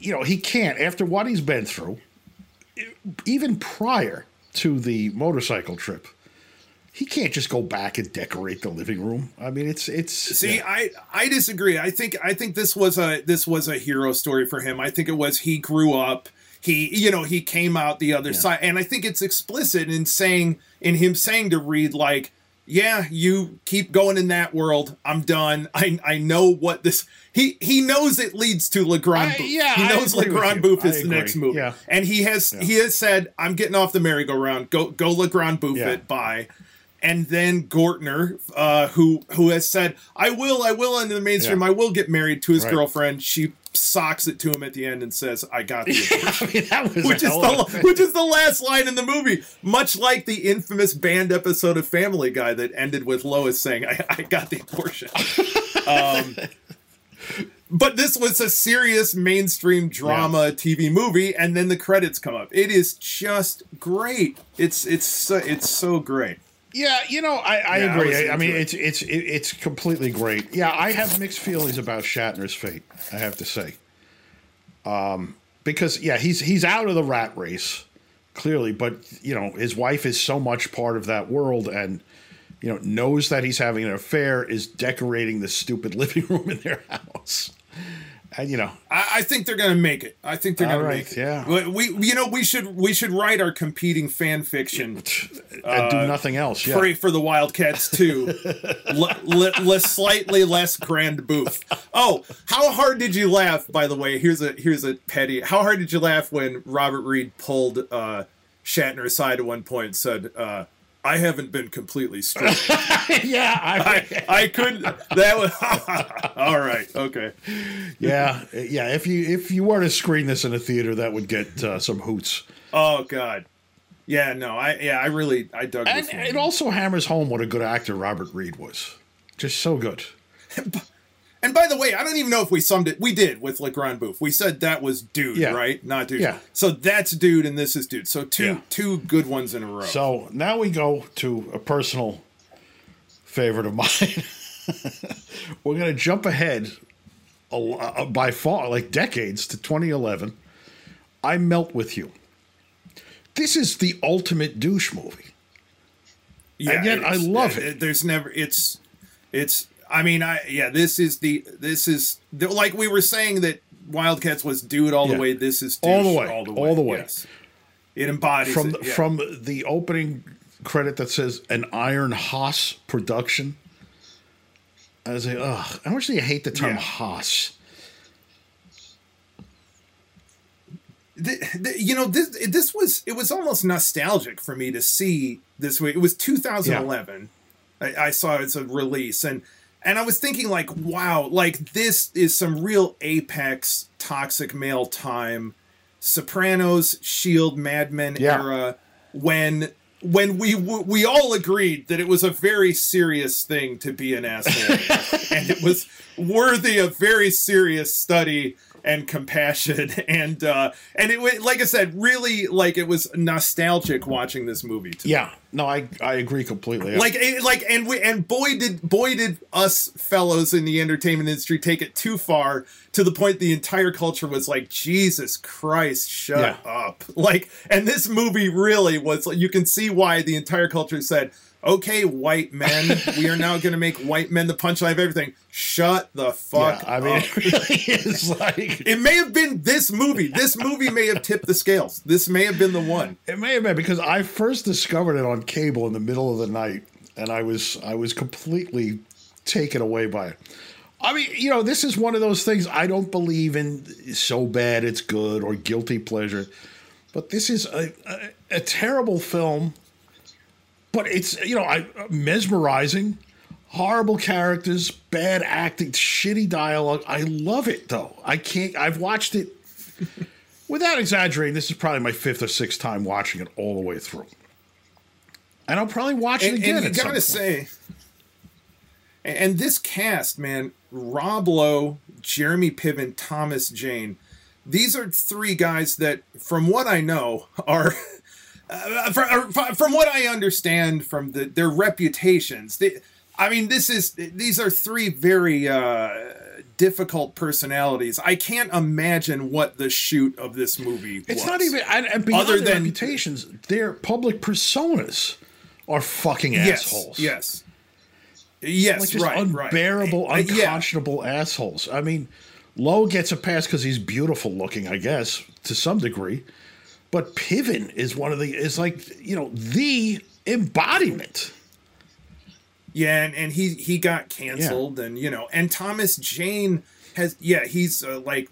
you know, he can't after what he's been through, even prior to the motorcycle trip. He can't just go back and decorate the living room. I mean, it's it's See, yeah. I I disagree. I think I think this was a this was a hero story for him. I think it was he grew up. He you know he came out the other side, and I think it's explicit in saying in him saying to Reed like, yeah, you keep going in that world. I'm done. I I know what this. He he knows it leads to Le Grand I- yeah, he knows Le agree Grand you. Is the next movie, Yeah. and he has he has said, I'm getting off the merry-go-round. Go go Le Grand Bouffe Yeah. it. Bye and then Gortner, uh, who who has said, "I will, I will," in the mainstream, Yeah. I will get married to his Right. girlfriend. She socks it to him at the end and says, "I got the [LAUGHS] abortion," I mean, which is the which is the last line in the movie, much like the infamous banned episode of Family Guy that ended with Lois saying, "I, I got the abortion." [LAUGHS] um, but this was a serious mainstream drama TV movie, and then the credits come up. It is just great. It's it's so, it's so great. Yeah, you know, I, I Yeah, agree. I, I mean, into it's it's it's completely great. Yeah, I have mixed feelings about Shatner's fate. I have to say, um, because yeah, he's he's out of the rat race clearly, but you know, his wife is so much part of that world, and you know, knows that he's having an affair, is decorating the stupid [LAUGHS] living room in their house, you know, I, I think they're gonna make it. I think they're gonna right, make it. yeah. We, you know, we should we should write our competing fan fiction and do nothing else. Yeah. for for the Wildcats too. le, le, le- slightly less grand bouffe. Oh, how hard did you laugh? By the way, here's a here's a petty. How hard did you laugh when Robert Reed pulled uh, Shatner aside at one point and said, uh, "I haven't been completely straight. [LAUGHS] yeah, I, I I couldn't. That was [LAUGHS] all right. Okay." yeah, yeah. If you if you were to screen this in a theater, that would get uh, some hoots. Oh God. Yeah, no, I yeah, I really I dug And this one. it also hammers home what a good actor Robert Reed was. Just so good. [LAUGHS] And by the way, I don't even know if we summed it. We did with Le Grand Bouffe. We said that was dude, Yeah. right? Not dude. Yeah. So that's dude, and this is dude. So two Yeah. two good ones in a row. So now we go to a personal favorite of [LAUGHS] mine. We're going to jump ahead a, lo- uh, by far, like decades, to 2011. I Melt With You. This is the ultimate douche movie. and yet I love uh, it. There's never it's it's. I mean, I yeah. This is the this is the, like we were saying that Wildcats was dude all Yeah. the way. This is All the way, all the way, all the way. Yes. It embodies From, it, yeah. from the opening credit that says an Iron Haas production. I was like, ugh, how much do you hate the term Yeah. Haas? the, the, you know this this was it was almost nostalgic for me to see this way. It was 2011. I, I saw it as a release and and I was thinking like, wow, like this is some real apex toxic male time, Sopranos, Shield, Mad Men Yeah. era when when we we all agreed that it was a very serious thing to be an asshole [LAUGHS] and it was worthy of very serious study and compassion [LAUGHS] and uh and it wa- like i said really like it was nostalgic watching this movie too. Yeah, no, I, I agree completely. like it- like and we and boy did boy did us fellows in the entertainment industry take it too far to the point the entire culture was like jesus christ shut Yeah. up like and this movie really was like you can see why the entire culture said okay white men we are now going to make white men the punchline of everything shut the fuck yeah, I mean, up. it really is like it may have been this movie this movie may have tipped the scales this may have been the one It may have been because I first discovered it on cable in the middle of the night, and I was I was completely taken away by it. I mean, you know, this is one of those things I don't believe in so bad it's good or guilty pleasure, but this is a, a, a terrible film. But it's you know I mesmerizing, horrible characters, bad acting, shitty dialogue. I love it though. I can't. I've watched it [LAUGHS] without exaggerating, this is probably my fifth or sixth time watching it all the way through. And I'll probably watch it and, again. and you gotta say, and this cast, man, Rob Lowe, Jeremy Piven, Thomas Jane, these are three guys that, from what I know, [LAUGHS] are. Uh, from, from what I understand from the, their reputations, they, I mean, this is these are three very uh, difficult personalities. I can't imagine what the shoot of this movie. It's was. not even and, and beyond Other than- reputations, their public personas are fucking yes, assholes. yes, yes, like just right, right. unbearable, Uh, yeah. unconscionable assholes. I mean, Lowe gets a pass because he's beautiful looking, I guess, to some degree. But Piven is one of the is like you know the embodiment. Yeah, and, and he he got canceled, and you know, and Thomas Jane has yeah, he's uh, like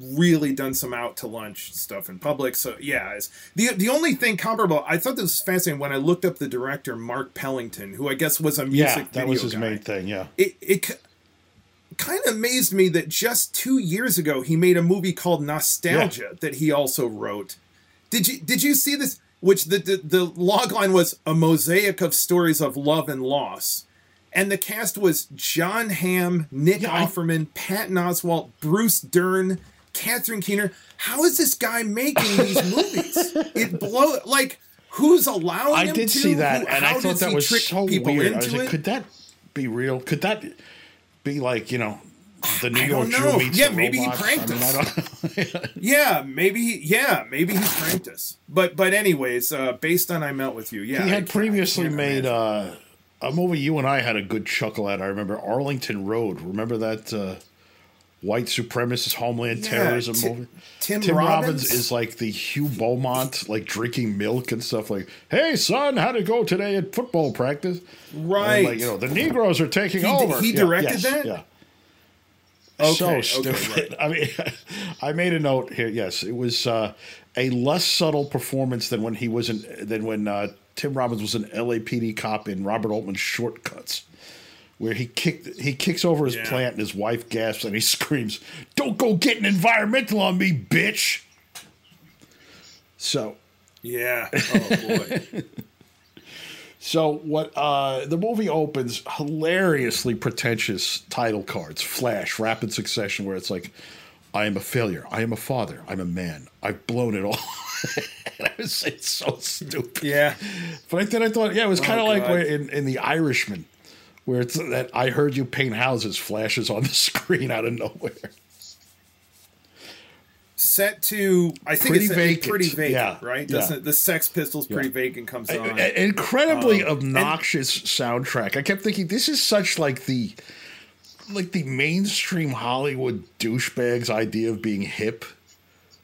really done some out to lunch stuff in public. So yeah, it's, the the only thing comparable, I thought this was fascinating when I looked up the director Mark Pellington, who I guess was a music Yeah, that was his guy. main thing. Yeah. It it kind of amazed me that just two years ago he made a movie called Nostalgia that he also wrote. Did you did you see this? Which the the, the log line was a mosaic of stories of love and loss. And the cast was Jon Hamm, Nick Yeah, I- Offerman, Patton Oswalt, Bruce Dern, Catherine Keener. How is this guy making these [LAUGHS] movies? It blow like who's allowing I did to? see that, Who- and I thought that was so people weird. I was like, it? could that be real? Could that be like you know the New York Jew meets Yeah, maybe he robots? pranked I mean, don't- [LAUGHS] Yeah, maybe. he- Yeah, maybe he pranked us. But but anyways, uh, based on I Melt with You, yeah, he had previously made uh, a movie you and I had a good chuckle at. I remember Arlington Road. Remember that uh, white supremacist homeland Yeah, terrorism Ti- movie? Tim Robbins? Robbins? is like the Hugh Beaumont, like drinking milk and stuff. Like, hey son, how'd it go today at football practice? Right. like you know, the Negroes are taking He- over. he Yeah, directed yes, that? Yeah. Okay, so okay, stupid. I mean, [LAUGHS] I made a note here. Yes, it was uh, a less subtle performance than when he was in than when uh, Tim Robbins was an LAPD cop in Robert Altman's Shortcuts, where he kicked he kicks over his Yeah. plant and his wife gasps and he [LAUGHS] screams, "Don't go getting environmental on me, bitch!" So Yeah. Oh boy. [LAUGHS] So what uh, the movie opens hilariously pretentious title cards, flash, rapid succession, where it's like, "I am a failure. I am a father. I'm a man. I've blown it all." [LAUGHS] and I was it's so stupid. Yeah. But then I thought, yeah, it was kind of Oh, like where in, in The Irishman, where it's that I heard you paint houses flashes on the [LAUGHS] screen out of nowhere. Set to I think Pretty it's Vacant. pretty vacant, Yeah, right? yeah. Doesn't the Sex Pistols pretty Yeah. vacant comes on. incredibly Um, obnoxious soundtrack. I kept thinking this is such like the like the mainstream Hollywood douchebags idea of being hip.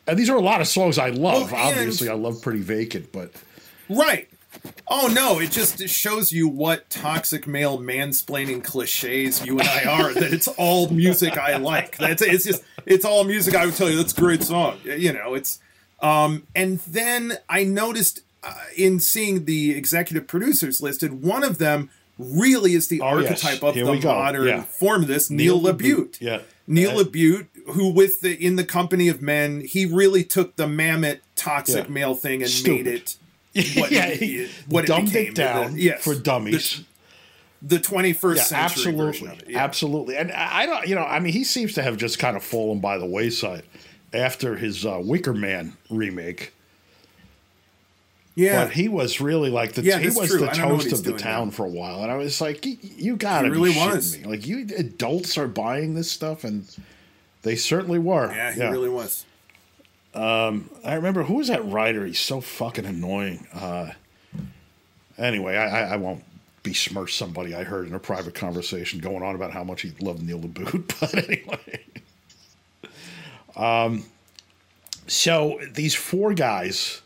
And these are a lot of songs I love. Well, and- Obviously, I love Pretty Vacant, but Right. Oh no, it just it shows you what toxic male mansplaining cliches you and I are. that it's all music I like. That's it's just it's all music I would tell you that's a great song. You know, it's um and then I noticed uh, in seeing the executive producers listed, one of them really is the Oh, yes. archetype of Here the modern Yeah. form of this, Neil, LaBute. Yeah. Neil LaBute, who with the in the company of men, he really took the mammoth toxic Yeah. male thing and Stupid. made it what yeah, it, he what it dumbed became. it down The- yes, for dummies. The, the 21st yeah, century version absolutely, of it. Yeah. absolutely. And I don't, you know, I mean, he seems to have just kind of fallen by the wayside after his uh, Wicker Man remake. Yeah, But he was really like the Yeah, he was true. the I don't know what toast of the town now. for a while, and I was like, you gotta He really was. me! Like you adults are buying this stuff, and they certainly were. yeah, he really was. I remember who was that writer? He's so fucking annoying. Uh, anyway, I, I, I won't besmirch somebody I heard in a private conversation going on about how much he loved Neil LaBute. [LAUGHS] But anyway, um, so these four guys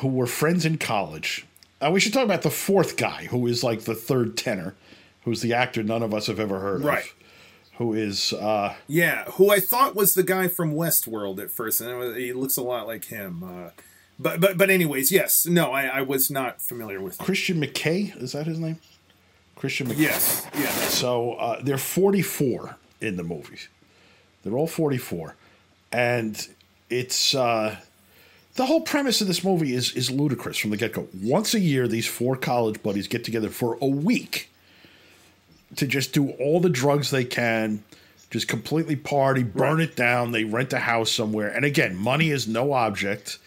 who were friends in college. Uh, we should talk about the fourth guy, who is like the third tenor, who's the actor none of us have ever heard Right. of. Who is uh, Yeah, who I thought was the guy from Westworld at first, and was- he looks a lot like him. Uh, but but but anyways, yes, no, I, I was not familiar with. Him. Christian McKay? Is that his name? Christian McKay. Yes, yeah, So uh, they're 44 in the movies. They're all 44, and it's uh, the whole premise of this movie is is ludicrous from the get go. Once a year, these four college buddies get together for a week to just do all the drugs they can, just completely party, burn it down. They rent a house somewhere, and again, money is no object.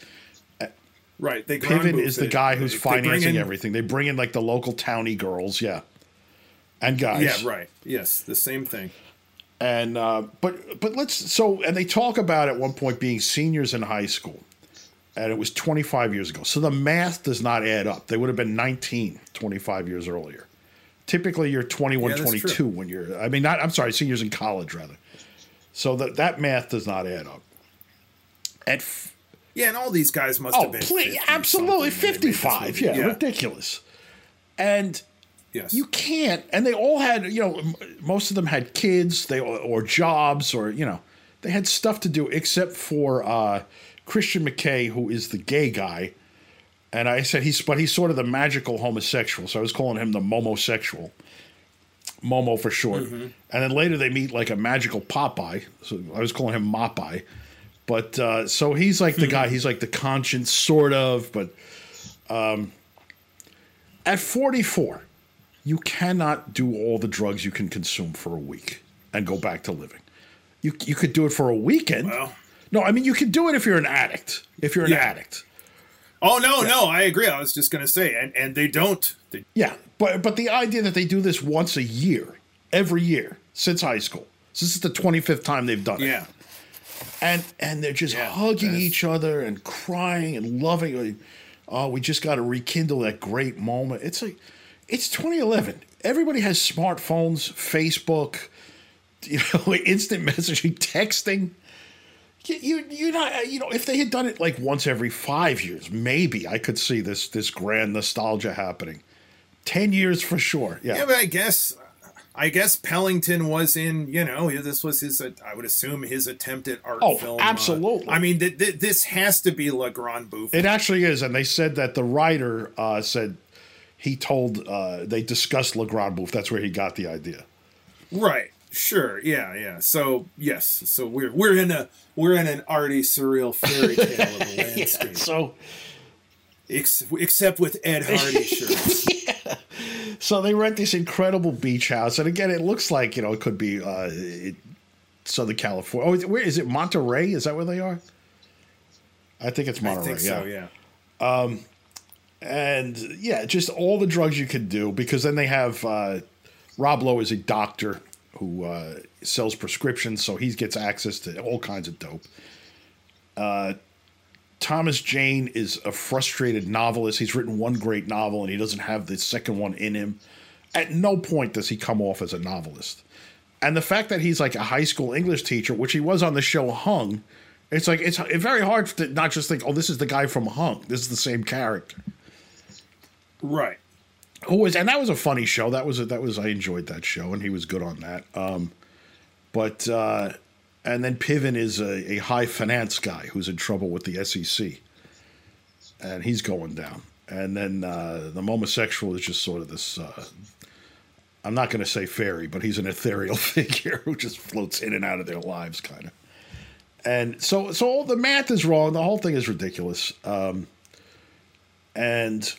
right. They Piven is the guy who's They- they financing in- everything. They bring in like the local towny girls, yeah, and guys. Yeah, right. Yes, the same thing. and uh, but but let's so and they talk about at one point being seniors in high school and it was 25 years ago so the math does not add up they would have been 19 25 years earlier typically you're 21 Yeah, 22 true. when you're i mean not i'm sorry seniors in college rather so that that math does not add up at f- Yeah, and all these guys must oh have been. please 50 absolutely something when they made this 55 movie. yeah, ridiculous and Yes. you can't and they all had you know m- most of them had kids they or jobs or you know they had stuff to do except for uh, christian mckay who is the gay guy and i said he's but he's sort of the magical homosexual so i was calling him the momosexual momo for short and then later they meet like a magical popeye so i was calling him mopeye but uh, so he's like the guy he's like the conscience sort of but um, at 44 you cannot do all the drugs you can consume for a week and go back to living. You you could do it for a weekend. Well. no, I mean you could do it if you're an addict. If you're an Yeah. addict. Oh no, no, I agree. I was just gonna say, and and they don't. They, Yeah, but but the idea that they do this once a year, every year since high school. So this is the 25th time they've done it. yeah, and and they're just Yeah, hugging that's- each other and crying and loving. Oh, we just got to rekindle that great moment. It's like it's 2011. Everybody has smartphones, Facebook, [LAUGHS] you know, instant messaging, texting. You, you not you know if they had done it like once every five years, maybe I could see this this grand nostalgia happening. Ten years for sure. Yeah. yeah, but I guess. I guess Pellington was in, you know, this was his, I would assume his attempt at art Oh, film. uh, absolutely. I mean, th- th- this has to be Le Grand Bouffe. It actually is, and they said that the writer uh, said he told uh, they discussed Le Grand Bouffe. That's where he got the idea. Right. Sure. Yeah. Yeah. So yes. So we're we're in a we're in an arty surreal fairy tale of a [LAUGHS] landscape, So Ex- except with Ed Hardy [LAUGHS] shirts. so they rent this incredible beach house, and again, it looks like you know it could be uh, it, Southern California. Oh, is it- where is it? Monterey? Is that where they are? I think it's I Monterey. think so. Yeah. and yeah, just all the drugs you could do because then they have uh, Rob Lowe is a doctor who uh, sells prescriptions, so he gets access to all kinds of dope. Uh, Thomas Jane is a frustrated novelist. He's written one great novel and he doesn't have the second one in him. At no point does he come off as a novelist. And the fact that he's like a high school English teacher, which he was on the show Hung, it's like it's very hard to not just think, oh, this is the guy from Hung. This is the same character. Right. Who was and that was a funny show. That was a, that was I enjoyed that show and he was good on that. Um, but uh, and then Piven is a, a high finance guy who's in trouble with the SEC, and he's going down. And then uh, the homosexual is just sort of this. Uh, I'm not going to say fairy, but he's an ethereal [LAUGHS] figure who just floats in and out of their lives, kind of. And so, so all the math is wrong. The whole thing is ridiculous. Um, and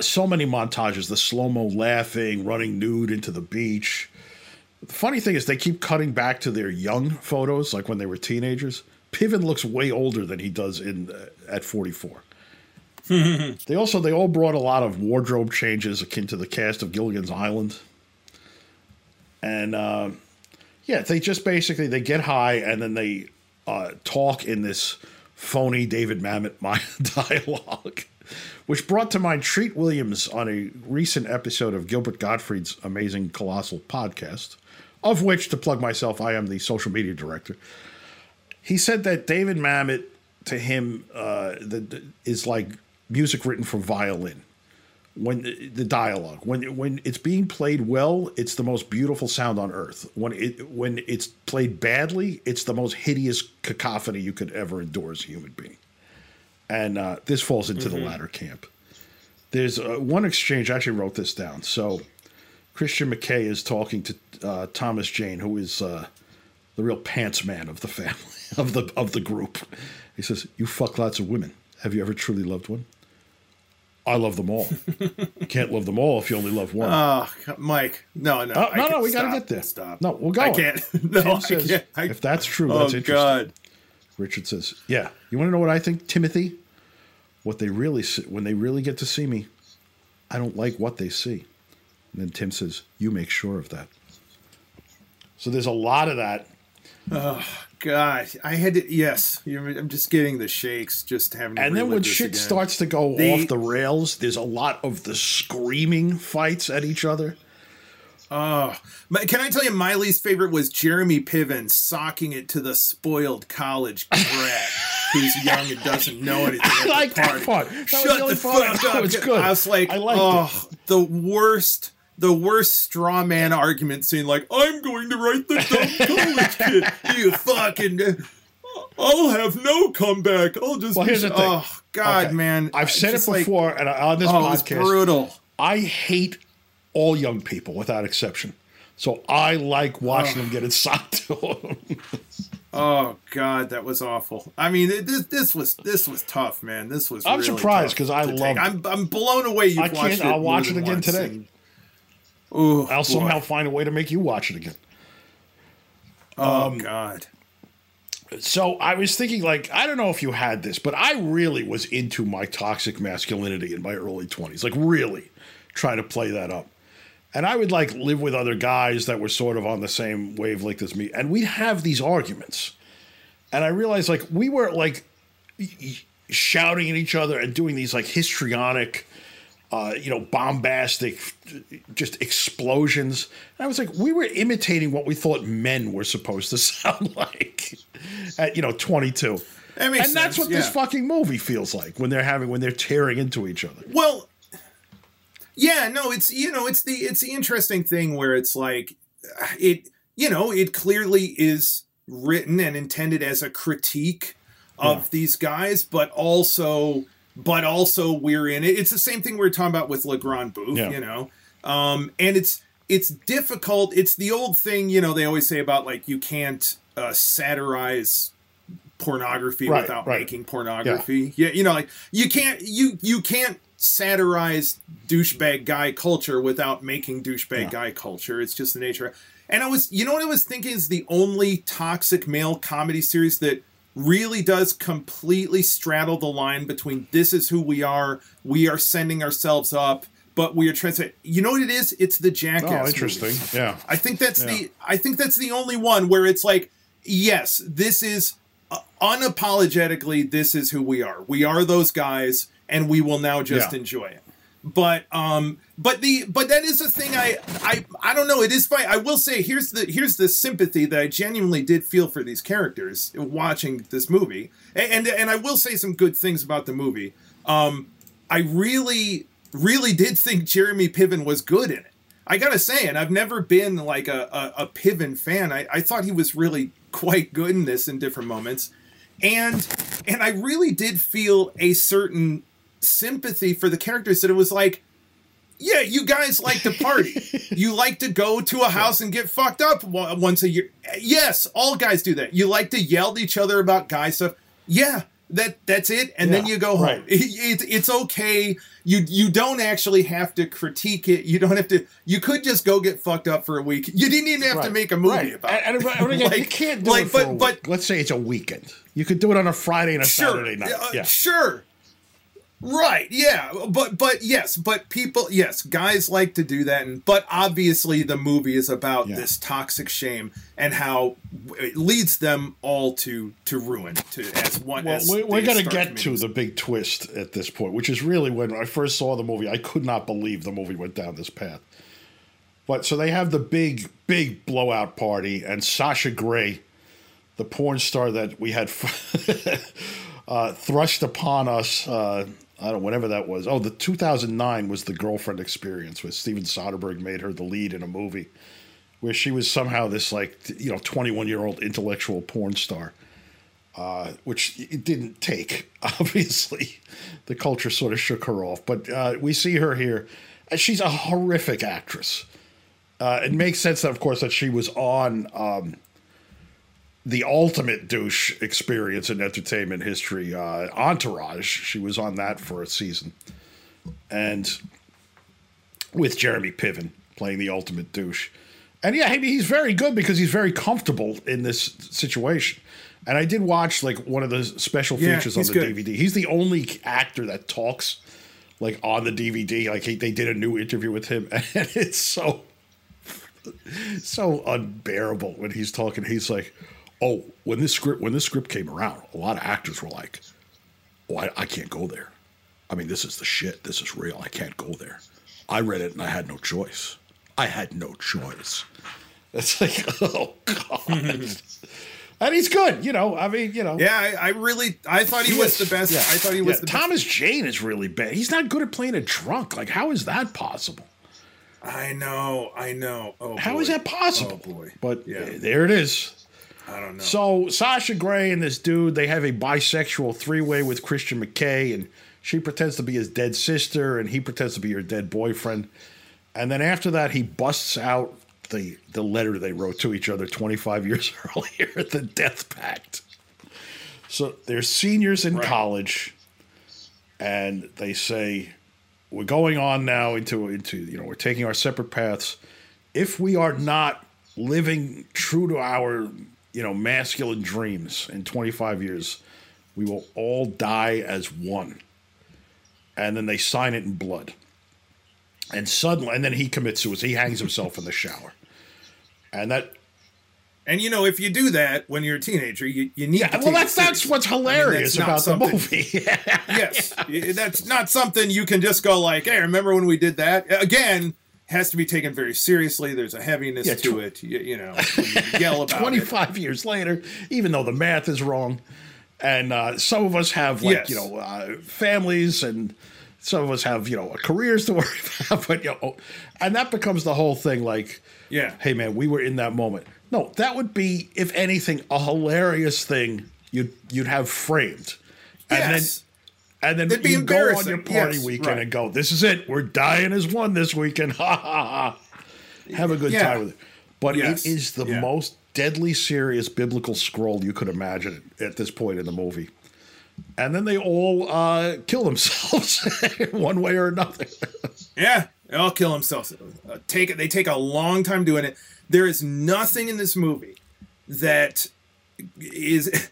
so many montages the slow mo laughing, running nude into the beach. The funny thing is, they keep cutting back to their young photos, like when they were teenagers. Piven looks way older than he does in uh, at 44. [LAUGHS] they also they all brought a lot of wardrobe changes akin to the cast of Gilligan's Island, and uh, yeah, they just basically they get high and then they uh, talk in this phony David Mamet [LAUGHS] dialogue, which brought to mind Treat Williams on a recent episode of Gilbert Gottfried's amazing colossal podcast, of which to plug myself, I am the social media director. He said that David Mamet to him uh, the, is like music written for violin. When the dialogue. When when it's being played well it's the most beautiful sound on earth. When it when it's played badly it's the most hideous cacophony you could ever endure as a human being and uh, this falls into the latter camp there's uh, one exchange i actually wrote this down so christian mckay is talking to uh, thomas jane who is uh, the real pants man of the family [LAUGHS] of the of the group he says you fuck lots of women have you ever truly loved one I love them all. you can't love them all if you only love one. Oh, Mike, no, no, Oh, no, no, we got to get there. Stop. No, we'll go. I can't. [LAUGHS] No, I says, can't. I- if that's true, oh that's interesting. God. Richard says, "Yeah, you want to know what I think, Timothy? What they really see, when they really get to see me, I don't like what they see." And then Tim says, "You make sure of that." So there's a lot of that. Oh God, I had to. Yes, I'm just getting the shakes. Just having. To And then when shit again. starts to go They- off the rails, there's a lot of the screaming fights at each other. Oh, my- can I tell you, my least favorite was Jeremy Piven socking it to the spoiled college [LAUGHS] brat who's young and doesn't know anything. I like the that part. That was Shut really the funny. fuck up! was good. I was like, I oh, the worst. The worst straw man argument scene, like I'm going to write the dumb [LAUGHS] college kid. You fucking, I'll have no comeback. I'll just. Well, be- here's the thing. Oh God, Okay. man! I've said it Just like- before, and on this oh, it was podcast, brutal. I hate all young people without exception. So I like watching them get it socked to them. [LAUGHS] Oh God, that was awful. I mean, this this was this was tough, man. This was. I'm really surprised because I it. I'm I'm blown away. You've I watched it. I'll watch it again once, today. Ooh, I'll boy. somehow find a way to make you watch it again. Oh um, God. So I was thinking, like, I don't know if you had this, but I really was into my toxic masculinity in my early 20s, like, really trying to play that up. And I would like live with other guys that were sort of on the same wavelength as me, and we'd have these arguments. And I realized, like, we were like shouting at each other and doing these like histrionic, uh, you know, bombastic, just explosions. And I was like, we were imitating what we thought men were supposed to [LAUGHS] sound like at you know 22. That makes and that's sense, what this fucking movie feels like when they're having when they're tearing into each other. Well, yeah, no, it's you know, it's the it's the interesting thing where it's like it you know, it clearly is written and intended as a critique of Yeah. these guys, but also but also we're in it. It's the same thing we are talking about with Le Grand Bouffe, Yeah. you know. Um and it's it's difficult. It's the old thing, you know, they always say about like you can't uh, satirize pornography Right, without right. making pornography. Yeah. you know, like you can't you you can't satirize douchebag guy culture without making douchebag Yeah. guy culture. It's just the nature. And I was, you know what I was thinking is the only toxic male comedy series that really does completely straddle the line between this is who we are, we are sending ourselves up, but we are trying to. You know what it is? It's the Jackass. Oh, movies. interesting. Yeah. I think that's Yeah. the I think that's the only one where it's like, yes, this is uh, unapologetically this is who we are. We are those guys, and we will now just Yeah. enjoy it. But um, but the but that is a thing I I I don't know. It is fine. I will say here's the here's the sympathy that I genuinely did feel for these characters watching this movie, and and, and I will say some good things about the movie. Um, I really, really did think Jeremy Piven was good in it. I gotta say, and I've never been like a, a, a Piven fan. I, I thought he was really quite good in this in different moments. And and I really did feel a certain sympathy for the characters that it was like, yeah, you guys like to party. [LAUGHS] you like to go to a house and get fucked up once a year. Yes, all guys do that. You like to yell at each other about guy stuff. Yeah, that that's it. And then you go home. right. [LAUGHS] It, it, it's okay. You you don't actually have to critique it. You don't have to. You could just go get fucked up for a week. You didn't even have to make a movie right. about And, it. and, and again, [LAUGHS] you can't do like, it for but- a but- Let's say it's a weekend. You could do it on a Friday and a sure, Saturday night. uh, yeah. sure. Right, yeah, but but yes, but people, yes, guys like to do that, and but obviously the movie is about Yeah. this toxic shame and how it leads them all to to ruin. To as one, Well, as we're, we're going to get to the big twist at this point, which is really when I first saw the movie, I could not believe the movie went down this path. But so they have the big, big blowout party, and Sasha Grey, the porn star that we had [LAUGHS] uh, thrust upon us, uh, I don't know, whenever that was. Oh, the 2009 was the girlfriend experience where Steven Soderbergh made her the lead in a movie where she was somehow this, like, you know, 21 year old intellectual porn star uh, which it didn't take. [LAUGHS] Obviously, the culture sort of shook her off. But uh, we see her here, she's a horrific actress. Uh, it makes sense, of course, that she was on um, the ultimate douche experience in entertainment history, uh, Entourage. She was on that for a season, and with Jeremy Piven playing the ultimate douche. And yeah, I mean, he's very good because he's very comfortable in this situation. And I did watch like one of the special Yeah, features on the good. DVD. He's the only actor that talks like on the DVD. Like he, they did a new interview with him, [LAUGHS] and it's so so unbearable when he's talking. He's like, "Oh, when this script when this script came around, a lot of actors were like, oh, I, I can't go there. I mean, this is the shit. This is real. I can't go there. I read it and I had no choice. I had no choice. It's like, [LAUGHS] oh god. [LAUGHS] and he's good, you know. I mean, you know. Yeah, I, I really, I thought he, was the best. Yeah. I thought he was Yeah, the Thomas Jane is really bad. He's not good at playing a drunk. Like, how is that possible? I know, I know. Oh, How boy. is that possible? Oh boy. But yeah, there it is. I don't know. So Sasha Grey and this dude, they have a bisexual three-way with Christian McKay, and she pretends to be his dead sister, and he pretends to be her dead boyfriend. And then after that, he busts out the the letter they wrote to each other 25 years [LAUGHS] earlier, the death pact. So they're seniors in Right. college, and they say, "We're going on now into into you know we're taking our separate paths. If we are not living true to our you know masculine dreams in 25 years, we will all die as one." And then they sign it in blood. And suddenly, and then he commits suicide. He hangs himself in the shower. And that and you know, if you do that when you're a teenager, you, you need. Yeah, to well, that's that's what's I mean, hilarious that's about the movie. [LAUGHS] yes, y- that's not something you can just go like, "Hey, remember when we did that?" Again, has to be taken very seriously. There's a heaviness Yeah, to tw- it. You, you know, you [LAUGHS] yell about it. 25 years later, even though the math is wrong, and uh, some of us have like Yes. you know uh, families, and some of us have you know careers to [LAUGHS] worry about, but you know, and that becomes the whole thing. Like, Yeah. hey man, we were in that moment. No, that would be, if anything, a hilarious thing you'd you'd have framed, and Yes. And then It'd you go on your party Yes, weekend right. and go, "This is it. We're dying as one this weekend." [LAUGHS] Ha ha ha! Have a good Yeah. time with it. But Yes. it is the Yeah. most deadly serious biblical scroll you could imagine at this point in the movie. and then they all uh, kill themselves [LAUGHS] one way or another. [LAUGHS] Yeah, they all kill themselves. Uh, take it. They take a long time doing it. There is nothing in this movie that is.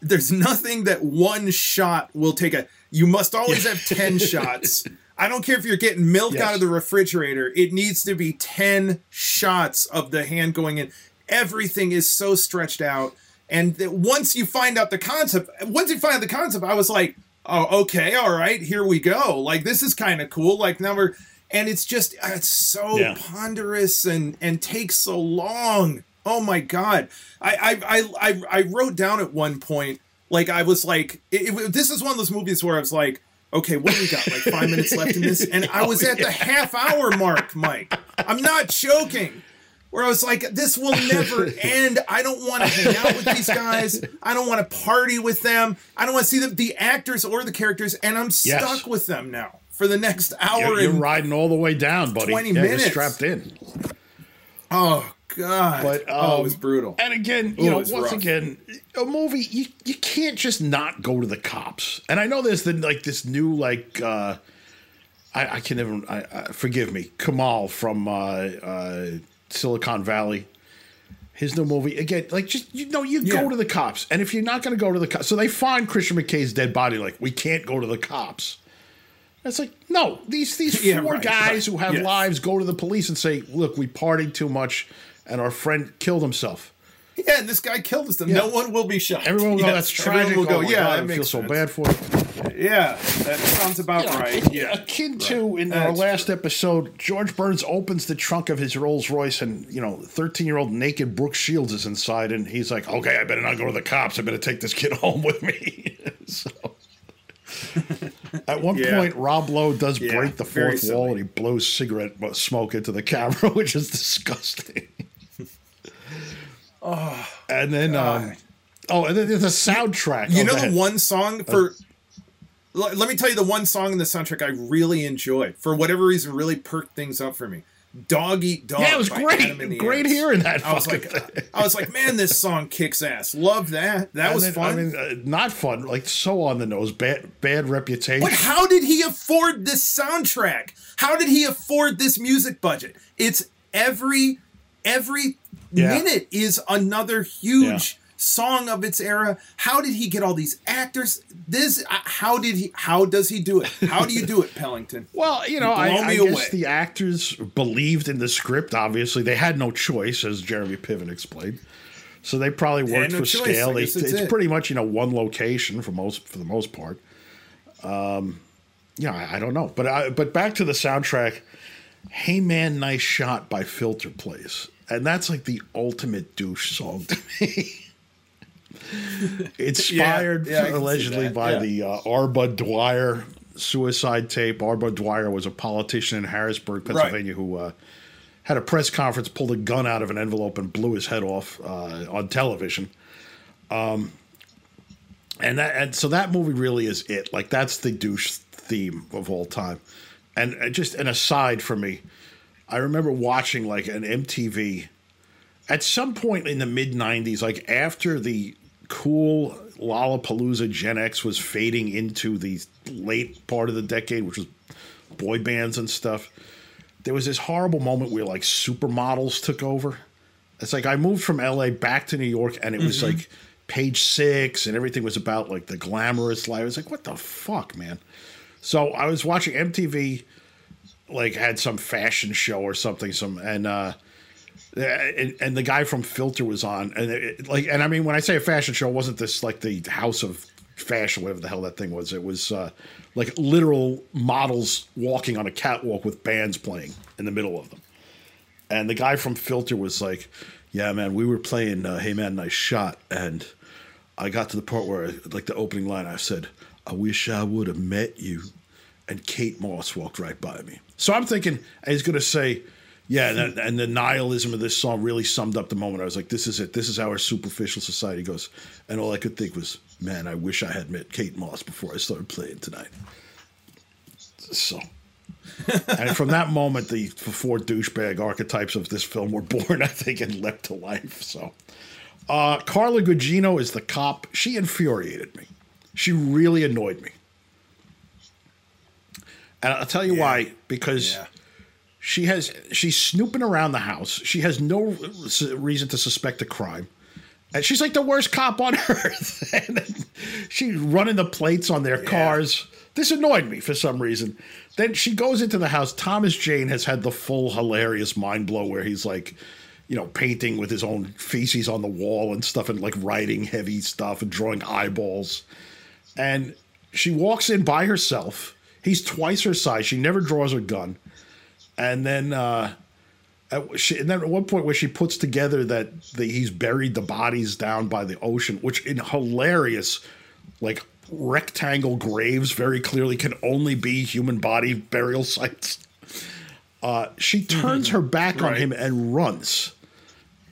There's nothing that one shot will take a. You must always have ten [LAUGHS] shots. I don't care if you're getting milk Yes. out of the refrigerator. It needs to be ten shots of the hand going in. Everything is so stretched out, and that once you find out the concept, once you find out the concept, I was like, oh, okay, all right, here we go. Like this is kind of cool. Like now we're, and it's just uh, it's so Yeah. ponderous and and takes so long. Oh my god, I I I I, I wrote down at one point like I was like, it, it- this is one of those movies where I was like. Okay, what do we got? Like five minutes left in this, and [LAUGHS] I was oh, at the half hour mark, Mike. I'm not joking. Where I was like, this will never [LAUGHS] end. I don't want to hang out with these guys. I don't want to party with them. I don't want to see the, the actors or the characters, and I'm Yes. stuck with them now for the next hour. You're, you're and, riding all the way down, buddy. 20 Yeah, minutes. Strapped in. Oh God! But oh, um, it was brutal. And again, Ooh, you know, once rough. again, a movie you you can't just not go to the cops. And I know there's the like this new like uh I, I can never I, I, forgive me Kamal from uh, uh, Silicon Valley. His new movie again, like just you know, you Yeah. go to the cops, and if you're not going to go to the cops, so they find Christian McKay's dead body. Like we can't go to the cops. It's like no, these these [LAUGHS] Yeah, four right, guys right. who have Yes. lives go to the police and say, "Look, we partied too much, and our friend killed himself." Yeah, and this guy killed us. Yeah. No one will be shot. Everyone will go, Yes, "That's everyone tragic." Will go, oh my yeah, God, that I feel makes so bad for you. Yeah, that sounds about right. [LAUGHS] Yeah, Akin to in our That's last episode, George Burns opens the trunk of his Rolls Royce, and you know, thirteen-year-old naked Brooke Shields is inside, and he's like, "Okay, I better not go to the cops. I better take this kid [LAUGHS] home with me." [LAUGHS] so, at one Yeah. point, Rob Lowe does Yeah, break the fourth wall, and he blows cigarette smoke into the camera, which is disgusting. Oh, and then, um, oh, and then there's a soundtrack. You Oh, know the one song for. L- Let me tell you the one song in the soundtrack I really enjoy. For whatever reason, really perked things up for me. "Dog Eat Dog." Yeah, it was great. The Great Ants. hearing that I was like. I was like, man, this song kicks ass. Love that. That And was then, fun. I mean, uh, not fun. Like so on the nose. Bad, bad reputation. But how did he afford this soundtrack? How did he afford this music budget? It's every every Yeah. minute is another huge song of its era. How did he get all these actors? This uh, how did he how does he do it? How do you do it, [LAUGHS] Pellington? Well, you know, Blow I, I guess the actors believed in the script. Obviously, they had no choice, as Jeremy Piven explained. So they probably worked no for choice. scale. They, it's it. pretty much you know one location for most for the most part. Um, yeah, I, I don't know, but I, but back to the soundtrack. Hey man, nice shot by Filter plays, and that's like the ultimate douche song to me. [LAUGHS] Inspired Yeah, yeah, I can see allegedly by yeah. the uh, R. Budd Dwyer suicide tape. R. Budd Dwyer was a politician in Harrisburg, Pennsylvania, who uh, had a press conference, pulled a gun out of an envelope, and blew his head off uh, on television. Um, and that and so that movie really is it. Like that's the douche theme of all time. And uh, just an aside for me, I remember watching like an MTV at some point in the mid 90s, like after the cool Lollapalooza Gen X was fading into the late part of the decade, which was boy bands and stuff, there was this horrible moment where like supermodels took over. It's like I moved from LA back to New York and it was mm-hmm. like page six and everything was about like the glamorous life. I was like, what the fuck, man? So I was watching MTV, like had some fashion show or something, some and uh and, and the guy from Filter was on, and it, like, and I mean, when I say a fashion show, wasn't this like the House of Fashion, whatever the hell that thing was. It was uh, like literal models walking on a catwalk with bands playing in the middle of them. And the guy from Filter was like, "Yeah, man, we were playing uh, Hey Man, Nice Shot," and I got to the part where, like, the opening line, I said, "I wish I would have met you," and Kate Moss walked right by me. So I'm thinking he's going to say, yeah, and, that- and the nihilism of this song really summed up the moment. I was like, this is it. This is how our superficial society goes. And all I could think was, man, I wish I had met Kate Moss before I started playing tonight. So. [LAUGHS] and from that moment, the four douchebag archetypes of this film were born, [LAUGHS] I think, and leapt to life. So, Uh, Carla Gugino is the cop. She infuriated me. She really annoyed me. And I'll tell you Yeah. why. Because Yeah. she has she's snooping around the house. She has no reason to suspect a crime. And she's like the worst cop on [LAUGHS] earth. and she's running the plates on their cars. This annoyed me for some reason. Then she goes into the house. Thomas Jane has had the full hilarious mind blow where he's like, you know, painting with his own feces on the wall and stuff and like writing heavy stuff and drawing eyeballs. And she walks in by herself. He's twice her size. She never draws her gun. And then uh at, she, and then at one point where she puts together that the, he's buried the bodies down by the ocean, which in hilarious, like rectangle graves, very clearly can only be human body burial sites. Uh, she turns her back on him and runs.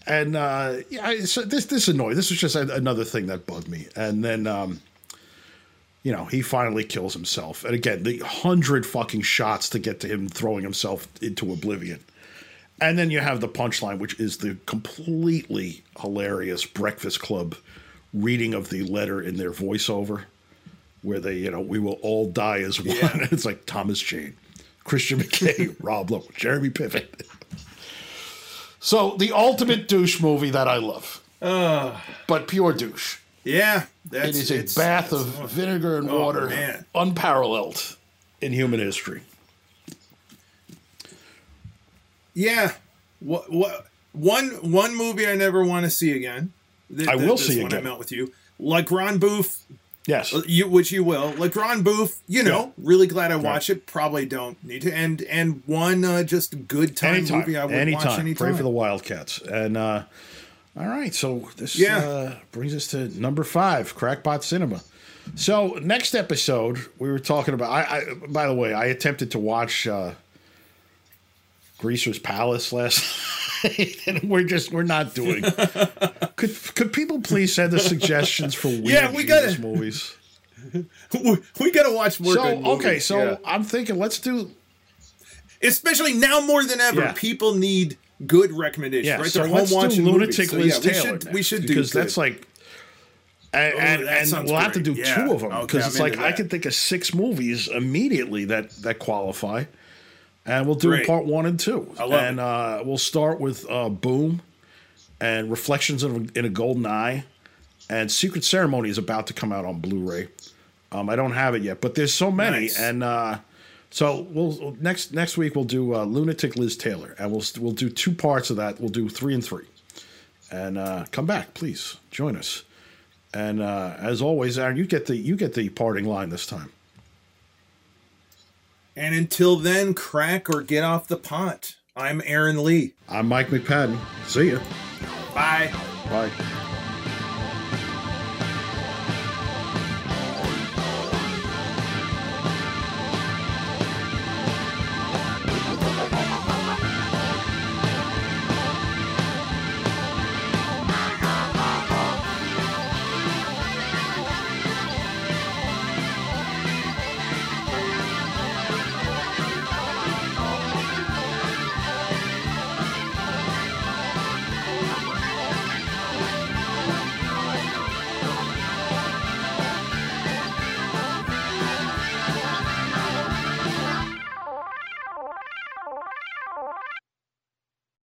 And uh, yeah, so this this annoyed. This was just another thing that bugged me. And then um, you know, he finally kills himself. And again, the hundred fucking shots to get to him throwing himself into oblivion. And then you have the punchline, which is the completely hilarious Breakfast Club reading of the letter in their voiceover, where they, you know, we will all die as one. Yeah. [LAUGHS] it's like Thomas Jane, Christian McKay, [LAUGHS] Rob Lowe, Jeremy Piven. So the ultimate douche movie that I love, but pure douche. Yeah, that's, It is a bath of vinegar and Oh, water, man. unparalleled in human history. Yeah. What what one one movie I never want to see again. Th- I th- will this see one I again. met with you. Le Grand Bouffe, Yes, you, which you will. Le Grand Bouffe, you know, really glad I watched it. Probably don't need to. And and one uh, just good time anytime, movie I would anytime. watch anytime. Pray for the Wildcats. And uh, all right, so this Yeah. uh, brings us to number five, Crackpot Cinema. So next episode, we were talking about. I, I by the way, I attempted to watch uh, Greaser's Palace last. night, [LAUGHS] and we're just we're not doing. [LAUGHS] could could people please send us suggestions for weird Yeah, we gotta- movies? [LAUGHS] we, we got to watch more. So okay, so yeah. I'm thinking let's do especially now more than ever, Yeah. people need good recommendations. Yeah, right? so They're let's home do watching Lunatic movies. So, Liz yeah, we Taylor. should we should do because good. that's like, and Oh, and, that and we'll have to do. Yeah. two of them because I'm it's like I can think of six movies immediately that that qualify, and we'll do Great. part one and two, I love and uh, we'll start with uh, Boom, and Reflections of, in a Golden Eye, and Secret Ceremony is about to come out on Blu-ray. Um, I don't have it yet, but there's so many, Nice. and uh, so we'll next next week we'll do uh, Lunatic Liz Taylor, and we'll we'll do two parts of that. We'll do three and three, and uh, come back, please join us. And uh, as always, Aaron, you get the you get the parting line this time. And until then, crack or get off the pot. I'm Aaron Lee. I'm Mike McPadden. See you. Bye. Bye.